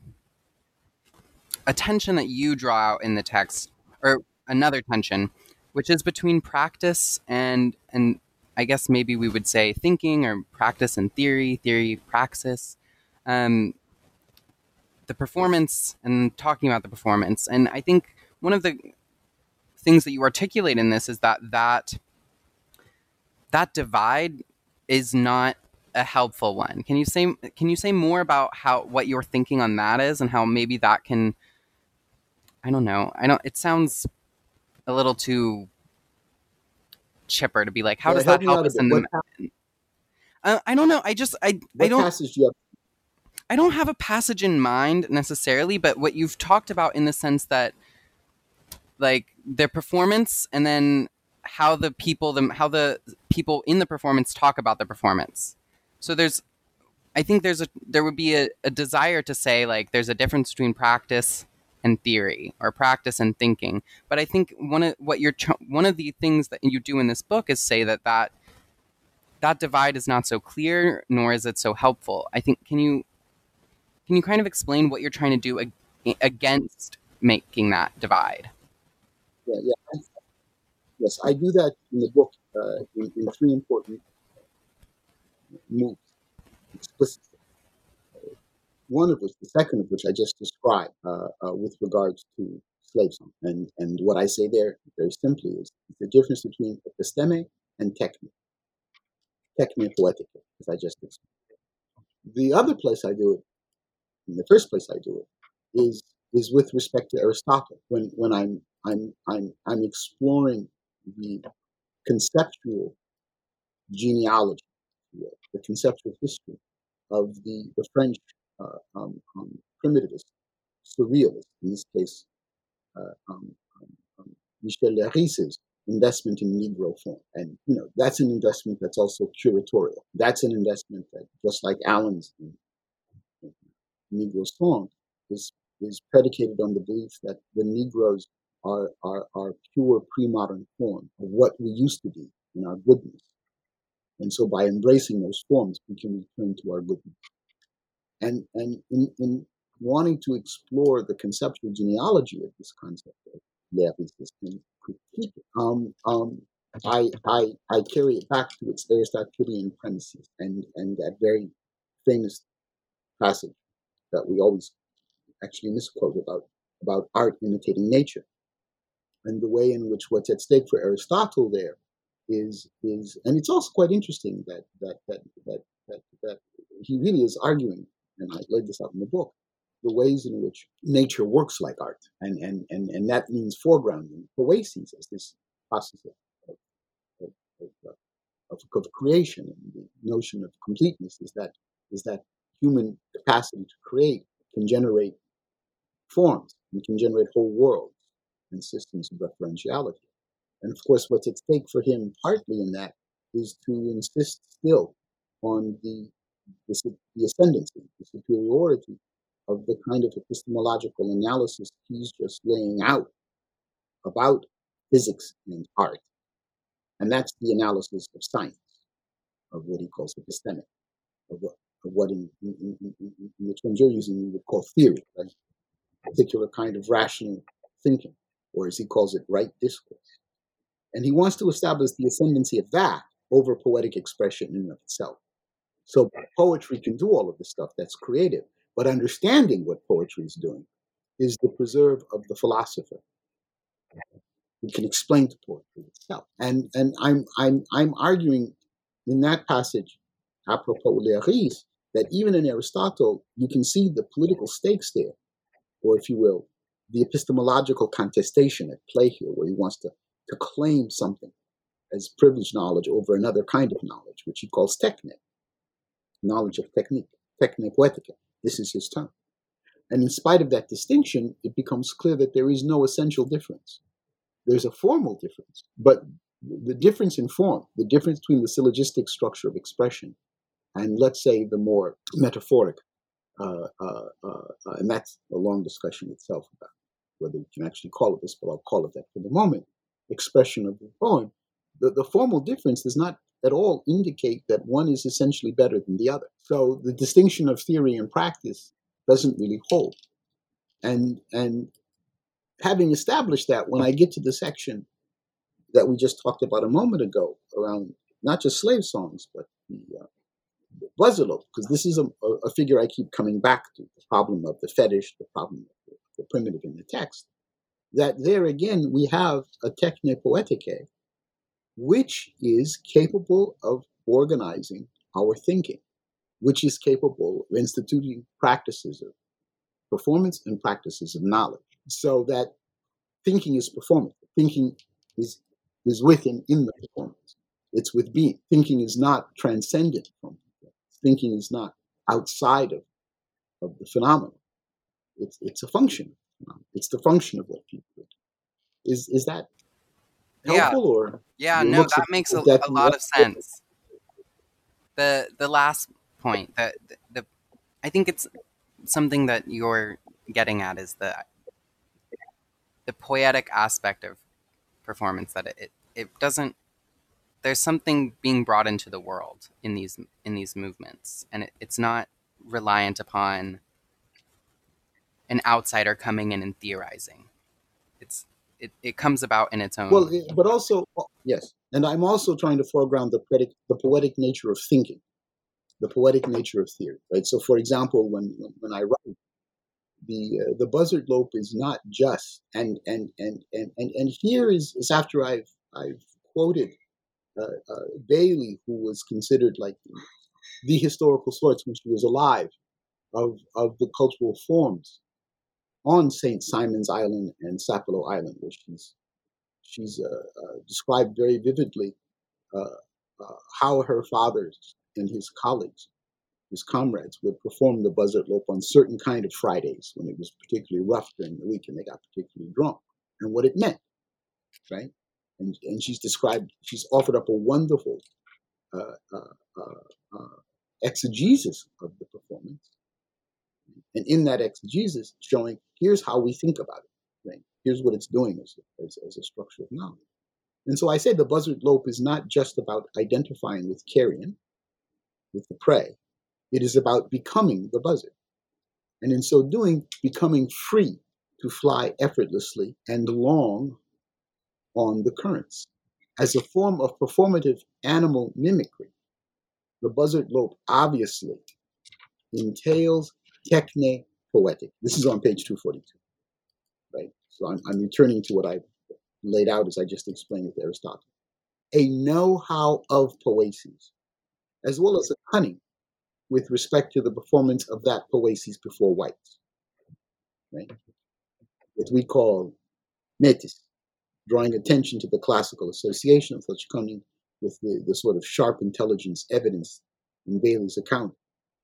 Speaker 1: a tension that you draw out in the text, or another tension, which is between practice and and I guess maybe we would say thinking or practice and theory, theory, praxis. Um, the performance and talking about the performance. And I think one of the things that you articulate in this is that that that divide is not a helpful one. Can you say can you say more about how what your thinking on that is and how maybe that can I don't know. I don't. It sounds a little too chipper to be like, how yeah, does that help us in the? Uh, I don't know. I just I
Speaker 2: what
Speaker 1: I don't.
Speaker 2: Passage do you have?
Speaker 1: I don't have a passage in mind necessarily, but what you've talked about in the sense that, like their performance, and then how the people them how the people in the performance talk about the performance. So there's, I think there's a there would be a, a desire to say like there's a difference between practice and theory or practice and thinking. But I think one of what you're one of the things that you do in this book is say that that that divide is not so clear, nor is it so helpful. I think can you can you kind of explain what you're trying to do ag- against making that divide?
Speaker 2: Yeah, yeah. Yes, I do that in the book uh, in, in, three important moves explicitly one of which, the second of which I just described uh, uh, with regards to slaves. And, and what I say there, very simply, is the difference between episteme and techne. Techne poetica, as I just explained. The other place I do it, in the first place I do it, is is with respect to Aristotle. When when I'm I'm I'm I'm exploring the conceptual genealogy, the conceptual history of the, the French um, um, primitivist, surrealist, in this case, uh, um, um, Michel Leiris's investment in Negro form. And, you know, that's an investment that's also curatorial. That's an investment that, just like Allen's in, in Negro song, is, is predicated on the belief that the Negroes are, are, are pure pre-modern form of what we used to be in our goodness. And so by embracing those forms, we can return to our goodness and and in, in wanting to explore the conceptual genealogy of this concept of Leiris's and critique um, um, I, I, I carry it back to its Aristotelian premises and, and that very famous passage that we always actually misquote about, about art imitating nature. And the way in which what's at stake for Aristotle there is, is and it's also quite interesting that, that, that, that, that, that he really is arguing and I laid this out in the book, the ways in which nature works like art. And, and, and, and that means foregrounding poiesis as this process of, of, of, uh, of, of creation. And the notion of completeness is that, is that human capacity to create can generate forms, and can generate whole worlds and systems of referentiality. And of course, what's at stake for him partly in that is to insist still on the, the, the ascendancy, the superiority of the kind of epistemological analysis he's just laying out about physics and art. And that's the analysis of science, of what he calls epistemic, of what, of what in, in, in, in the terms you're using, we would call theory, right? A particular kind of rational thinking, or as he calls it, right discourse. And he wants to establish the ascendancy of that over poetic expression in and of itself. So poetry can do all of the stuff that's creative, but understanding what poetry is doing is the preserve of the philosopher. We can explain to poetry itself. And and I'm I'm I'm arguing in that passage, apropos Leiris, that even in Aristotle, you can see the political stakes there, or if you will, the epistemological contestation at play here, where he wants to, to claim something as privileged knowledge over another kind of knowledge, which he calls technique, knowledge of technique, technique poetica. This is his term. And in spite of that distinction, it becomes clear that there is no essential difference. There's a formal difference, but the difference in form, the difference between the syllogistic structure of expression and let's say the more metaphoric, uh, uh, uh, uh and that's a long discussion itself about whether you can actually call it this, but I'll call it that for the moment, expression of the poem, the, the formal difference does not at all indicate that one is essentially better than the other. So the distinction of theory and practice doesn't really hold. And and having established that, when I get to the section that we just talked about a moment ago around not just slave songs, but the uh, because this is a, a, figure I keep coming back to the problem of the fetish, the problem of the, the primitive in the text. That there again we have a techne poetike which is capable of organizing our thinking, which is capable of instituting practices of performance and practices of knowledge. So that thinking is performance. Thinking is is within in the performance. It's with being. Thinking is not transcendent from thinking is not outside of, of the phenomenon. It's it's a function. It's the function of what people do. Is is that helpful
Speaker 1: yeah.
Speaker 2: or
Speaker 1: yeah no that makes a, a lot of sense. The the last point the, the, the i think it's something that you're getting at is the the poetic aspect of performance that it, it, it doesn't there's something being brought into the world in these in these movements. And it, it's not reliant upon an outsider coming in and theorizing. It's it, it comes about in its own.
Speaker 2: Well, but also yes, and I'm also trying to foreground the poetic, the poetic nature of thinking, the poetic nature of theory. Right. So, for example, when when, when I write, the uh, the buzzard lope is not just and and and and and, and here is is after I've I've quoted uh, uh, Bailey, who was considered like the historical source when she was alive of of the cultural forms on St. Simon's Island and Sapelo Island, where she's she's uh, uh, described very vividly uh, uh, how her fathers and his colleagues, his comrades, would perform the buzzard lope on certain kind of Fridays when it was particularly rough during the week and they got particularly drunk, and what it meant, right? And, and she's described, she's offered up a wonderful uh, uh, exegesis of the performance and in that exegesis, showing here's how we think about it. Right? Here's what it's doing as, as, as a structure of knowledge. And so I say the buzzard lope is not just about identifying with carrion, with the prey. It is about becoming the buzzard. And in so doing, becoming free to fly effortlessly and long on the currents. As a form of performative animal mimicry, the buzzard lope obviously entails techne poetic. This is on page 242, right? So I'm, I'm returning to what I laid out as I just explained with Aristotle. A know-how of poesis, as well as a cunning with respect to the performance of that poesis before whites. right? What we call metis, drawing attention to the classical association of such cunning with the, the sort of sharp intelligence evidence in Bailey's account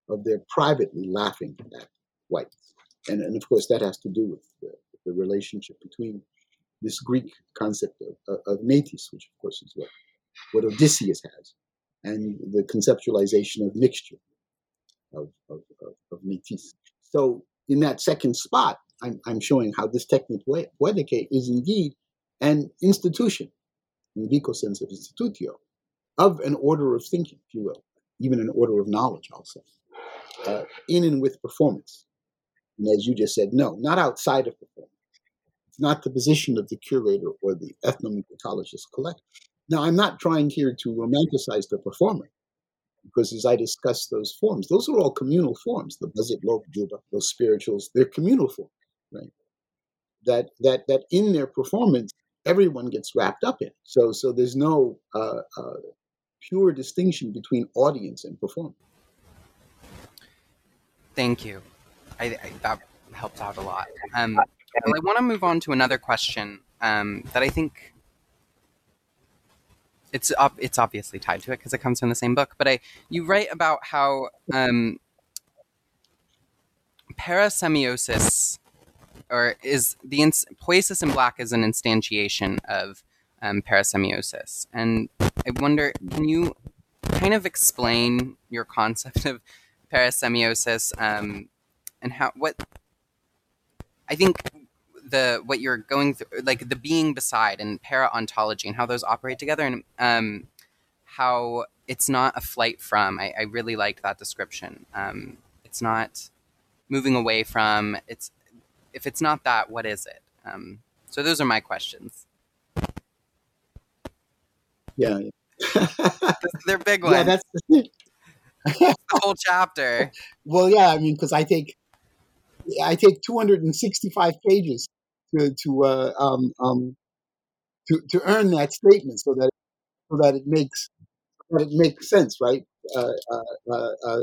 Speaker 2: of their privately laughing at whites. And, and of course, that has to do with the, the relationship between this Greek concept of, of, metis, which of course is what, what Odysseus has, and the conceptualization of mixture of, of, of, of metis. So in that second spot, I'm, I'm showing how this technique poetique is indeed an institution, in the sense of institutio, of an order of thinking, if you will, even an order of knowledge also, uh, in and with performance. And as you just said, no, not outside of performance. It's not the position of the curator or the ethnomusicologist collector. Now, I'm not trying here to romanticize the performer, because as I discuss those forms, those are all communal forms. The Buzzard Lope Juba, those spirituals, they're communal forms, right? That that that in their performance, everyone gets wrapped up in. So so there's no uh, uh, pure distinction between audience and performer.
Speaker 1: Thank you. I, I that helped out a lot. Um, well, I want to move on to another question um, that I think it's it's obviously tied to it because it comes from the same book. But I you write about how um, parasemiosis or is the ins- poiesis in black is an instantiation of um, parasemiosis, and I wonder, can you kind of explain your concept of parasemiosis um, and how what I think the what you're going through, like the being beside and para ontology and how those operate together, and um, how it's not a flight from. I, I really liked that description. Um, it's not moving away from. It's if it's not that, what is it? Um, so those are my questions.
Speaker 2: Yeah,
Speaker 1: they're big ones.
Speaker 2: Yeah, that's the
Speaker 1: whole chapter.
Speaker 2: Well, yeah, I mean, because I take I take 265 pages to to uh, um, um, to to earn that statement, so that so that it makes so that it makes sense, right? Uh, uh, uh, uh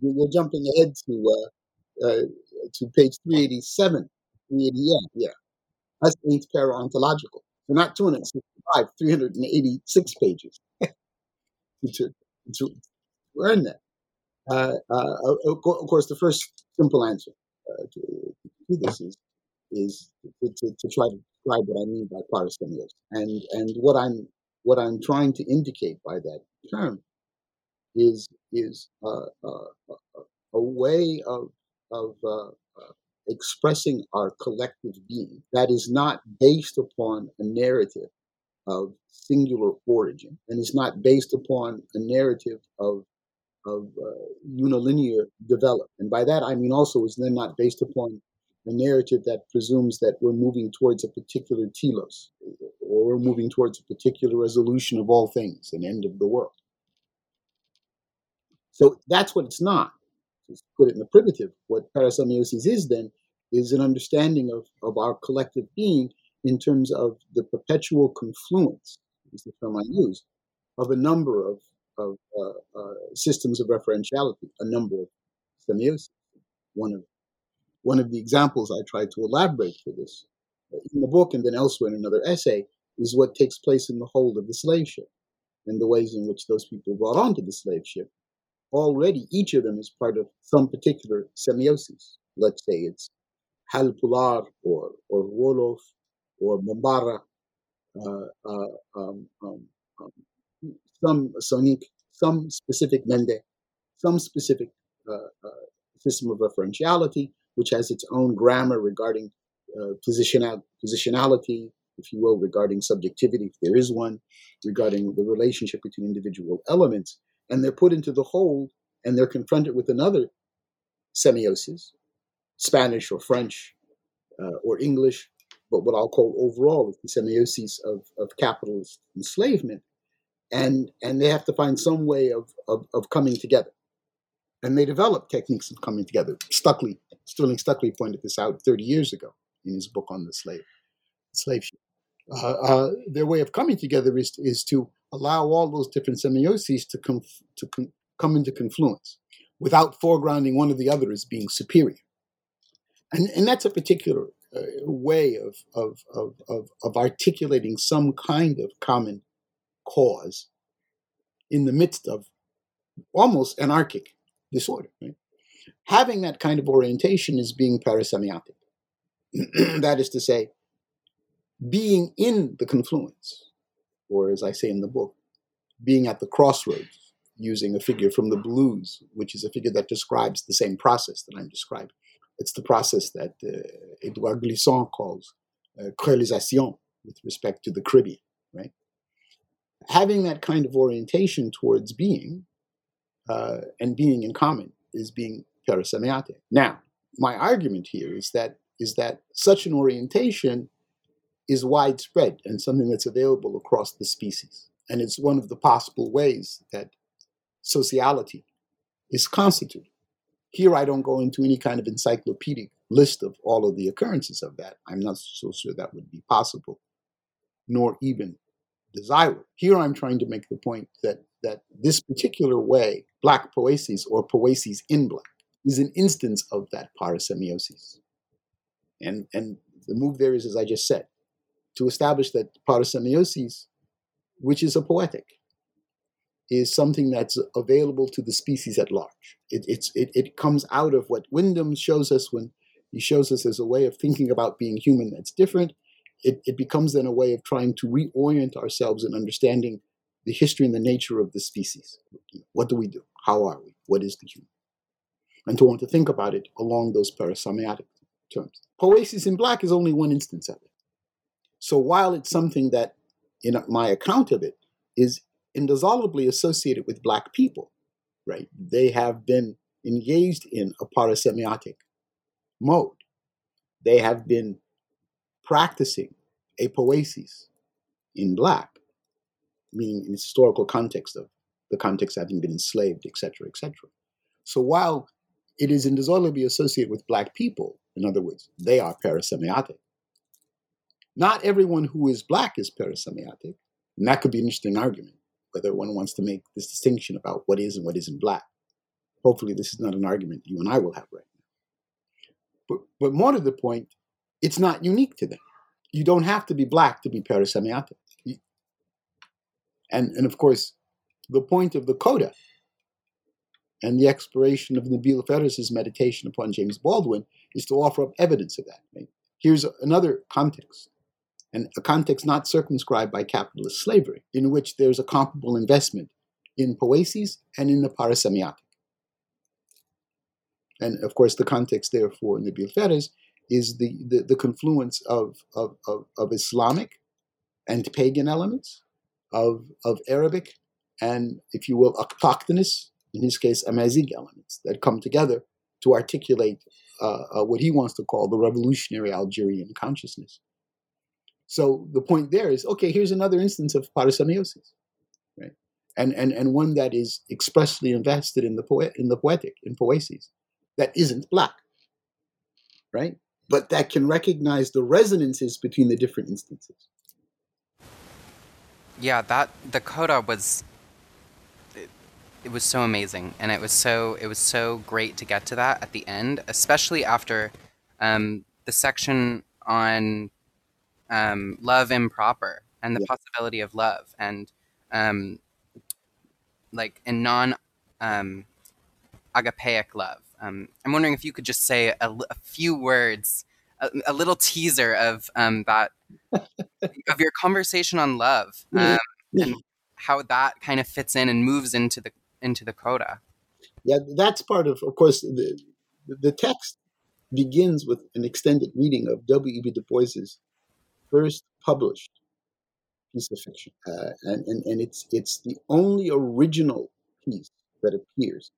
Speaker 2: we're jumping ahead to uh, to page 387. 380, yeah, yeah. That's ain't para ontological. So not 265, 386 pages to, to, earn that. Uh, uh, of course, the first simple answer uh, to, to, this is is to, to, to, try to describe what I mean by parasemios, and and what I'm what I'm trying to indicate by that term is is uh, uh, a way of of uh, expressing our collective being that is not based upon a narrative of singular origin and is not based upon a narrative of of uh, unilinear development. And by that I mean also is then not based upon a narrative that presumes that we're moving towards a particular telos or we're moving towards a particular resolution of all things, an end of the world. So that's what it's not. Just put it in the primitive. What parasemiosis is then is an understanding of, of our collective being in terms of the perpetual confluence, is the term I use, of a number of, of uh, uh, systems of referentiality, a number of semiosis. One of, one of the examples I tried to elaborate for this uh, in the book and then elsewhere in another essay is what takes place in the hold of the slave ship and the ways in which those people brought onto the slave ship. Already, each of them is part of some particular semiosis. Let's say it's Hal Pular or, or Wolof or Bambara, uh, uh, um, um, um, some Sonic, some specific Mende, some specific uh, uh, system of referentiality, which has its own grammar regarding uh, positional, positionality, if you will, regarding subjectivity, if there is one, regarding the relationship between individual elements, and they're put into the whole and they're confronted with another semiosis, Spanish or French uh, or English, but what I'll call overall the semiosis of, of capitalist enslavement. And, and they have to find some way of, of, of coming together. And they develop techniques of coming together. Stuckey, Sterling Stuckey pointed this out 30 years ago in his book on the slave, slave ship. Uh, uh, their way of coming together is, is to allow all those different semioses to, conf- to con- come into confluence without foregrounding one or the other as being superior. And, and that's a particular uh, way of, of, of, of articulating some kind of common cause in the midst of almost anarchic disorder. Right? Having that kind of orientation is being parasemiotic. that is to say, being in the confluence, or as I say in the book, being at the crossroads, using a figure from the blues, which is a figure that describes the same process that I'm describing. It's the process that uh, Edouard Glissant calls uh, créolisation with respect to the Caribbean, right? Having that kind of orientation towards being uh, and being in common is being parasemiotic. Now, my argument here is that is that such an orientation is widespread and something that's available across the species. And it's one of the possible ways that sociality is constituted. Here, I don't go into any kind of encyclopedic list of all of the occurrences of that. I'm not so sure that would be possible, nor even desirable. Here, I'm trying to make the point that, that this particular way, Black poesis or poesis in Black, is an instance of that parasemiosis. And, and the move there is, as I just said, to establish that parasemiosis, which is a poetic, is something that's available to the species at large. It, it's, it, it comes out of what Windham shows us when he shows us as a way of thinking about being human that's different. It, it becomes then a way of trying to reorient ourselves in understanding the history and the nature of the species. What do we do? How are we? What is the human? And to want to think about it along those parasemiotic terms. Poesis in black is only one instance of it. So while it's something that, in my account of it, is indissolubly associated with black people, right? They have been engaged in a parasemiotic mode. They have been practicing a poesis in black, meaning in historical context of the context having been enslaved, etc., etc. So while it is indissolubly associated with black people, in other words, they are parasemiotic. Not everyone who is black is parasemiotic, and that could be an interesting argument whether one wants to make this distinction about what is and what isn't black. Hopefully, this is not an argument you and I will have right now. But, but more to the point, it's not unique to them. You don't have to be black to be parasemiotic. And, and of course, the point of the coda and the exploration of Nabile Farès's meditation upon James Baldwin is to offer up evidence of that. Here's another context and a context not circumscribed by capitalist slavery, in which there's a comparable investment in poesis and in the parasemiotic. And of course, the context there for Nabil Ferris is the, the, the confluence of, of, of, of, Islamic and pagan elements, of, of Arabic and, if you will, autochthonous, in his case, Amazigh elements that come together to articulate uh, uh, what he wants to call the revolutionary Algerian consciousness. So the point there is, okay, here's another instance of parasemiosis, right? And, and, and one that is expressly invested in the poet in the poetic, in poesis, that isn't black, right? But that can recognize the resonances between the different instances.
Speaker 1: Yeah, that the coda was it, it was so amazing, and it was so it was so great to get to that at the end, especially after um, the section on um, love improper and the yeah. possibility of love and um, like in non um, agapeic love. Um, I'm wondering if you could just say a, a few words, a, a, little teaser of um, that of your conversation on love um, and how that kind of fits in and moves into the into the coda.
Speaker 2: Yeah, that's part of, of course, the the text begins with an extended reading of W. E. B. Du Bois's first published piece of fiction, uh, and, and and it's it's the only original piece that appears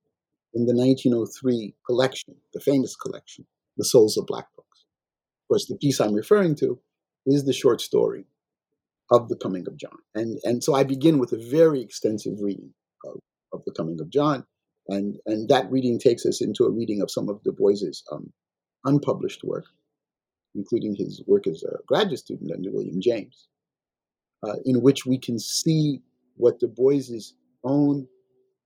Speaker 2: in the 1903 collection, the famous collection, The Souls of Black Folk. Of course, the piece I'm referring to is the short story of the coming of John, and and so I begin with a very extensive reading of, of the coming of John, and and that reading takes us into a reading of some of Du Bois's um, unpublished work, including his work as a graduate student under William James, uh, in which we can see what Du Bois's own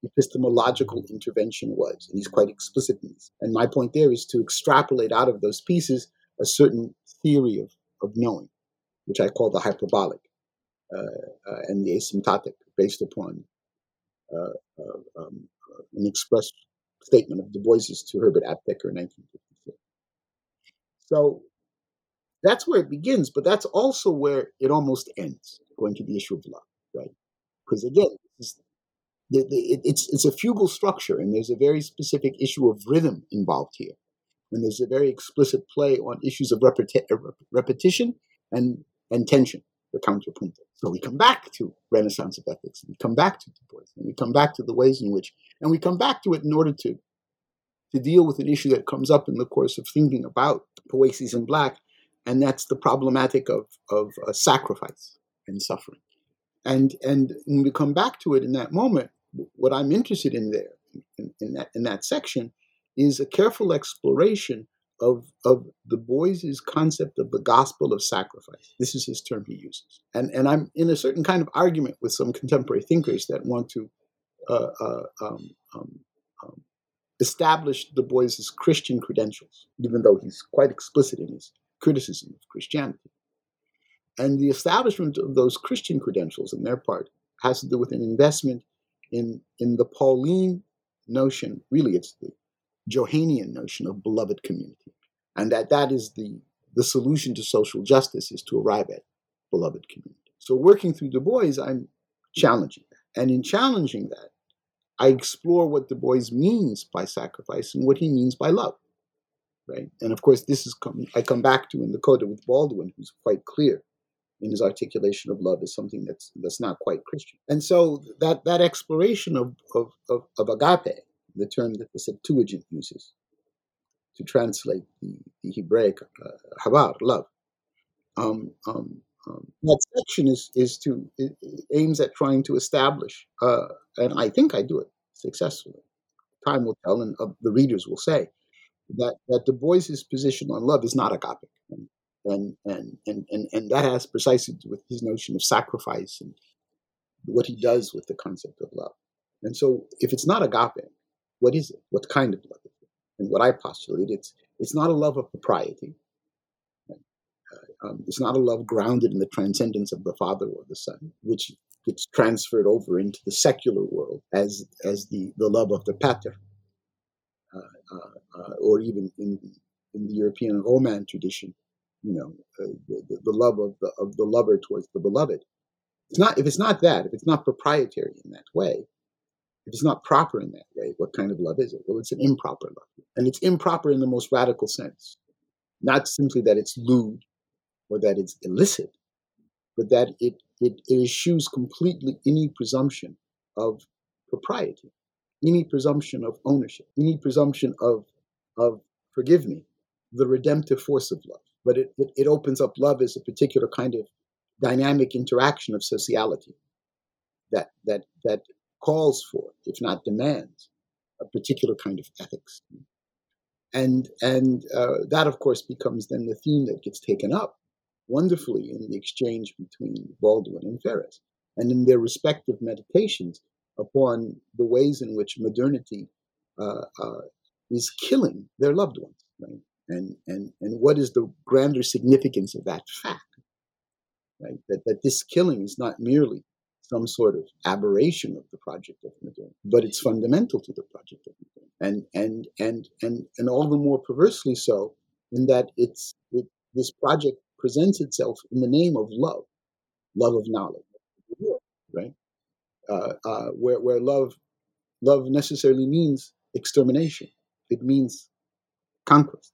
Speaker 2: epistemological intervention was. And he's quite explicit in this. And my point there is to extrapolate out of those pieces a certain theory of, of knowing, which I call the hyperbolic uh, uh, and the asymptotic, based upon uh, uh um, an express statement of Du Bois's to Herbert Aptheker in 1956. So that's where it begins, but that's also where it almost ends, going to the issue of love, right? Because again, it's, it's, it's a fugal structure, and there's a very specific issue of rhythm involved here. And there's a very explicit play on issues of repeti- uh, repetition and, and tension, the counterpunto. So we come back to Renaissance of ethics, we come back to Du Bois, and we come back to the ways in which, and we come back to it in order to, to deal with an issue that comes up in the course of thinking about Poiesis in Black, and that's the problematic of, of uh, sacrifice and suffering. And, and when we come back to it in that moment, what I'm interested in there, in, in that, in that section, is a careful exploration of, of Du Bois's concept of the gospel of sacrifice. This is his term he uses. And, and I'm in a certain kind of argument with some contemporary thinkers that want to uh, uh, um, um, um, establish Du Bois's Christian credentials, even though he's quite explicit in his criticism of Christianity. And the establishment of those Christian credentials on their part has to do with an investment in, in the Pauline notion, really it's the Johannine notion of beloved community. And that that is the, the solution to social justice is to arrive at beloved community. So working through Du Bois, I'm challenging that. And in challenging that, I explore what Du Bois means by sacrifice and what he means by love. Right? And of course, this is come, I come back to in the coda with Baldwin, who's quite clear in his articulation of love is something that's that's not quite Christian. And so that that exploration of of, of, of agape, the term that the Septuagint uses to translate the, the Hebraic uh, love, um, um, um, that section is is to aims at trying to establish, uh, and I think I do it successfully. Time will tell, and uh, the readers will say that that Du Bois's position on love is not agape, and and and and and, that has precisely with his notion of sacrifice and what he does with the concept of love. And so, if it's not agape, what is it? What kind of love is it? And what I postulate, it's it's not a love of propriety. Uh, um, it's not a love grounded in the transcendence of the Father or the Son, which gets transferred over into the secular world as as the, the love of the pater, uh, uh, uh or even in the in the European Roman tradition, you know, uh, the, the, love of the of the lover towards the beloved. It's not if it's not that, if it's not proprietary in that way, if it's not proper in that way, what kind of love is it? Well, it's an improper love, and it's improper in the most radical sense, not simply that it's lewd or that it's illicit, but that it it, it eschews completely any presumption of propriety, any presumption of ownership, any presumption of of forgive me, the redemptive force of love but it, it, it opens up love as a particular kind of dynamic interaction of sociality that that that calls for, if not demands, a particular kind of ethics. And and uh, that, of course, becomes then the theme that gets taken up wonderfully in the exchange between Baldwin and Farès, and in their respective meditations upon the ways in which modernity uh, uh, is killing their loved ones. Right? And and and what is the grander significance of that fact right? That that this killing is not merely some sort of aberration of the project of modernity but it's fundamental to the project of modernity and and and and and all the more perversely so in that it's it, this project presents itself in the name of love love of knowledge right? Uh, uh, where where love love necessarily means extermination. It means conquest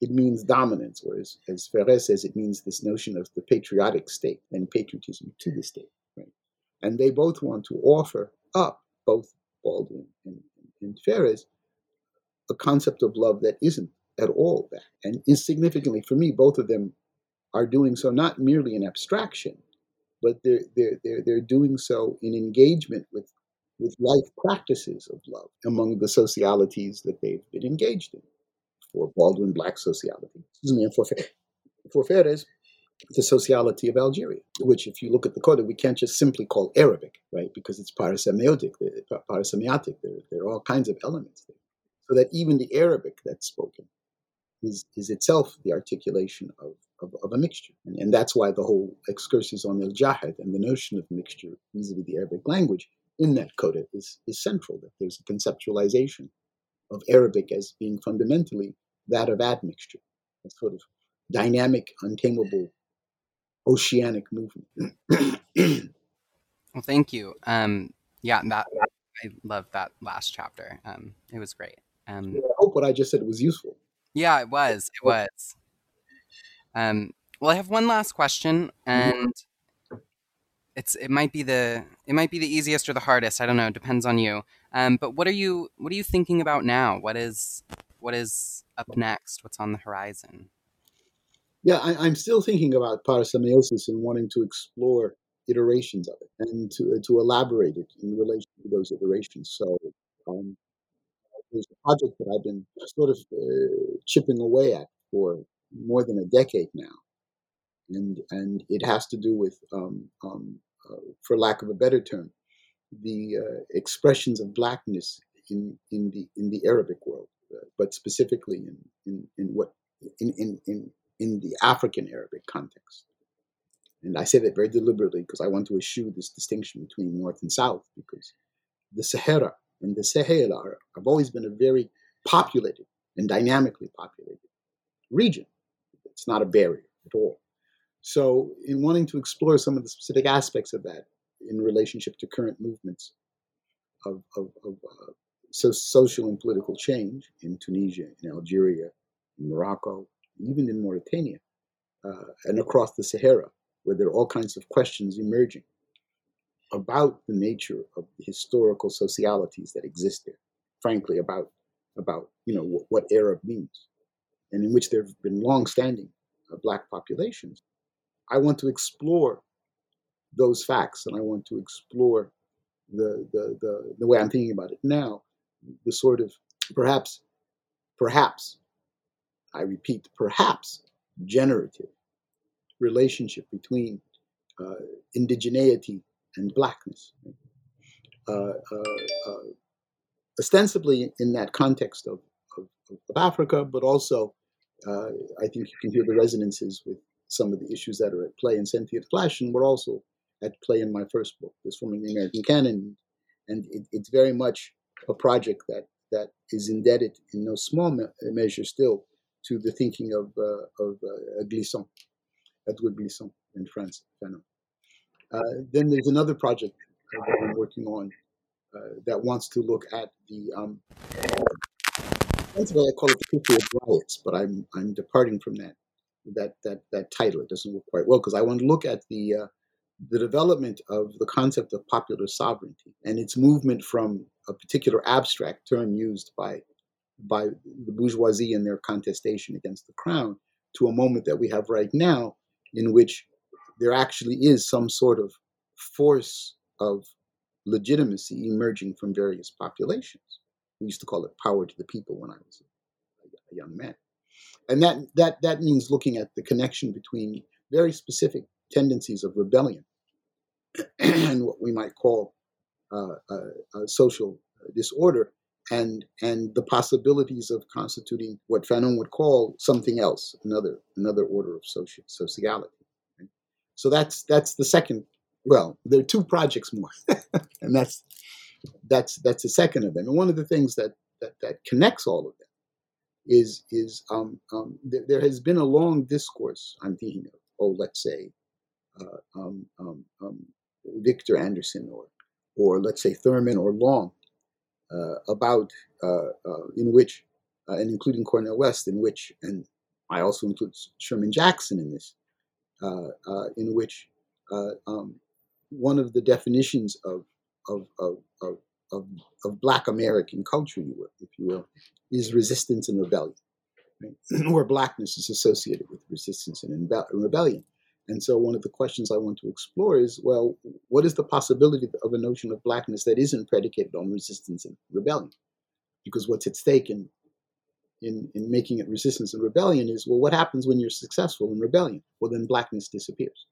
Speaker 2: it means dominance, whereas as Farès says, it means this notion of the patriotic state and patriotism to the state. Right? And they both want to offer up, both Baldwin and, and Farès, a concept of love that isn't at all that. And insignificantly for me, both of them are doing so not merely in abstraction, but they're, they're, they're, they're doing so in engagement with, with life practices of love among the socialities that they've been engaged in for Baldwin black sociology. Excuse me, and for, for Farès, the sociality of Algeria, which, if you look at the Coda, we can't just simply call Arabic, right? Because it's parasemiotic, parasemiotic. There, there are all kinds of elements there. So that even the Arabic that's spoken is, is itself the articulation of, of, of a mixture. And, and, that's why the whole excursus on al-Jahiz and the notion of mixture vis-a-vis the Arabic language in that coda is, is central, that there's a conceptualization of Arabic as being fundamentally that of admixture, a sort of dynamic, untamable, oceanic movement.
Speaker 1: well, thank you. Um, yeah, that I love that last chapter. Um, it was great. Um,
Speaker 2: I hope what I just said was useful.
Speaker 1: Yeah, it was. It was. Um, well, I have one last question, mm-hmm. and it's it might be the it might be the easiest or the hardest. I don't know. It depends on you. Um, but what are you what are you thinking about now? What is what is up next? What's on the horizon?
Speaker 2: Yeah, I, am still thinking about parasemiosis and wanting to explore iterations of it and to to elaborate it in relation to those iterations. So um, there's a project that I've been sort of uh, chipping away at for more than a decade now, and and it has to do with, um, um, uh, for lack of a better term, the uh, expressions of blackness in in the in the Arabic world, uh, but specifically in in, in what in, in in in the African Arabic context. And I say that very deliberately because I want to eschew this distinction between North and South, because the Sahara and the Sahel are, have always been a very populated and dynamically populated region. It's not a barrier at all. So, in wanting to explore some of the specific aspects of that in relationship to current movements of, of, of uh, so social and political change in Tunisia, in Algeria, in Morocco, even in Mauritania, uh, and across the Sahara, where there are all kinds of questions emerging about the nature of the historical socialities that exist there. Frankly, about about you know what, what Arab means, and in which there have been long-standing uh, black populations. I want to explore those facts, and I want to explore the the the, the way I'm thinking about it now, the sort of perhaps perhaps I repeat perhaps generative relationship between uh, indigeneity and blackness. Uh, uh, uh, ostensibly in that context of, of, of Africa, but also uh, I think you can hear the resonances with some of the issues that are at play in Sentient Flesh, and were also at play in my first book, Disforming the American Canon. And it, it's very much a project that, that is indebted in no small me- measure still to the thinking of, uh, of uh, Edward Glissant in France. Uh, then there's another project that I'm working on uh, that wants to look at the. Um, that's why I call it the history of riots, but I'm I'm departing from that that that that title. It doesn't work quite well because I want to look at the uh, the development of the concept of popular sovereignty and its movement from a particular abstract term used by by the bourgeoisie in their contestation against the crown to a moment that we have right now in which there actually is some sort of force of legitimacy emerging from various populations. We used to call it power to the people when I was a young man. And that, that, that means looking at the connection between very specific tendencies of rebellion and what we might call uh, uh, social disorder and and the possibilities of constituting what Fanon would call something else, another another order of social sociality. So that's that's the second. Well, there are two projects more, and that's that's that's the second of them. And one of the things that that, that connects all of them is is um, um, there, there, has been a long discourse. I'm thinking of oh, let's say uh, um, um, um Victor Anderson or or let's say Thurman or Long uh, about uh, uh in which uh, and including Cornel West in which and I also include Sherman Jackson in this uh, uh, in which um, one of the definitions of of, of, of, of, of Black American culture, if you will, is resistance and rebellion, right? where blackness is associated with resistance and rebellion. And so, one of the questions I want to explore is well, what is the possibility of a notion of blackness that isn't predicated on resistance and rebellion? Because what's at stake in, in, in making it resistance and rebellion is well, what happens when you're successful in rebellion? Well, then blackness disappears.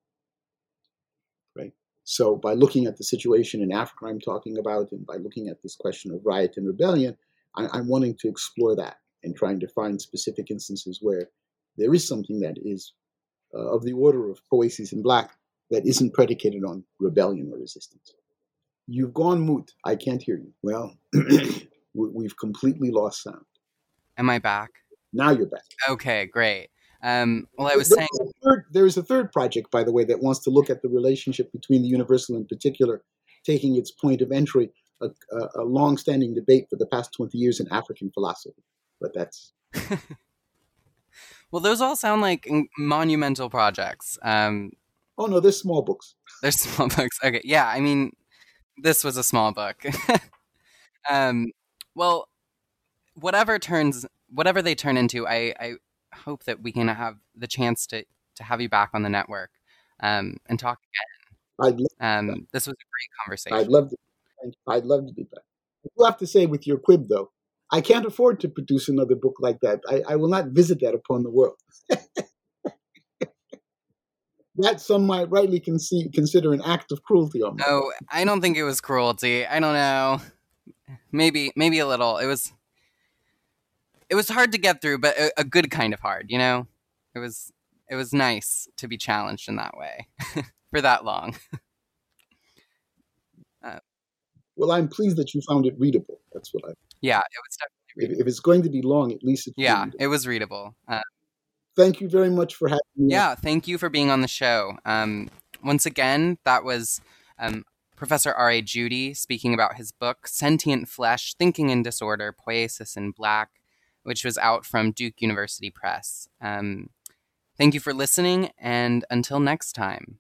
Speaker 2: Right? So, by looking at the situation in Africa I'm talking about, and by looking at this question of riot and rebellion, I, I'm wanting to explore that and trying to find specific instances where there is something that is uh, of the order of poiesis in black that isn't predicated on rebellion or resistance. You've gone mute. I can't hear you. Well, we've completely lost sound.
Speaker 1: Am I back?
Speaker 2: Now you're back.
Speaker 1: Okay, great. Um, well, I was
Speaker 2: there's
Speaker 1: saying
Speaker 2: a third, there's a third project, by the way, that wants to look at the relationship between the universal in particular, taking its point of entry, a, a, a long-standing debate for the past 20 years in African philosophy. But that's
Speaker 1: well, those all sound like monumental projects. Um,
Speaker 2: oh no, they're small books.
Speaker 1: They're small books. Okay, yeah. I mean, this was a small book. um, well, whatever turns, whatever they turn into, I, I hope that we can have the chance to to have you back on the network um, and talk again.
Speaker 2: I'd love
Speaker 1: um, this was a great conversation.
Speaker 2: I'd love to. I'd love to be back. You have to say with your quib though, I can't afford to produce another book like that. I, I will not visit that upon the world. that some might rightly conce- consider an act of cruelty on
Speaker 1: me. No, I don't think it was cruelty. I don't know. Maybe, maybe a little. It was. It was hard to get through, but a, a good kind of hard. You know, it was. It was nice to be challenged in that way for that long.
Speaker 2: uh, well, I'm pleased that you found it readable. That's what I.
Speaker 1: Yeah, it was definitely.
Speaker 2: If, if, it's going to be long, at least it's
Speaker 1: yeah, it was readable. Uh,
Speaker 2: thank you very much for having me.
Speaker 1: Yeah, thank you for being on the show. Um, once again, that was um, Professor R.A. Judy speaking about his book, Sentient Flesh Thinking in Disorder Poiesis in Black, which was out from Duke University Press. Um, thank you for listening, and until next time.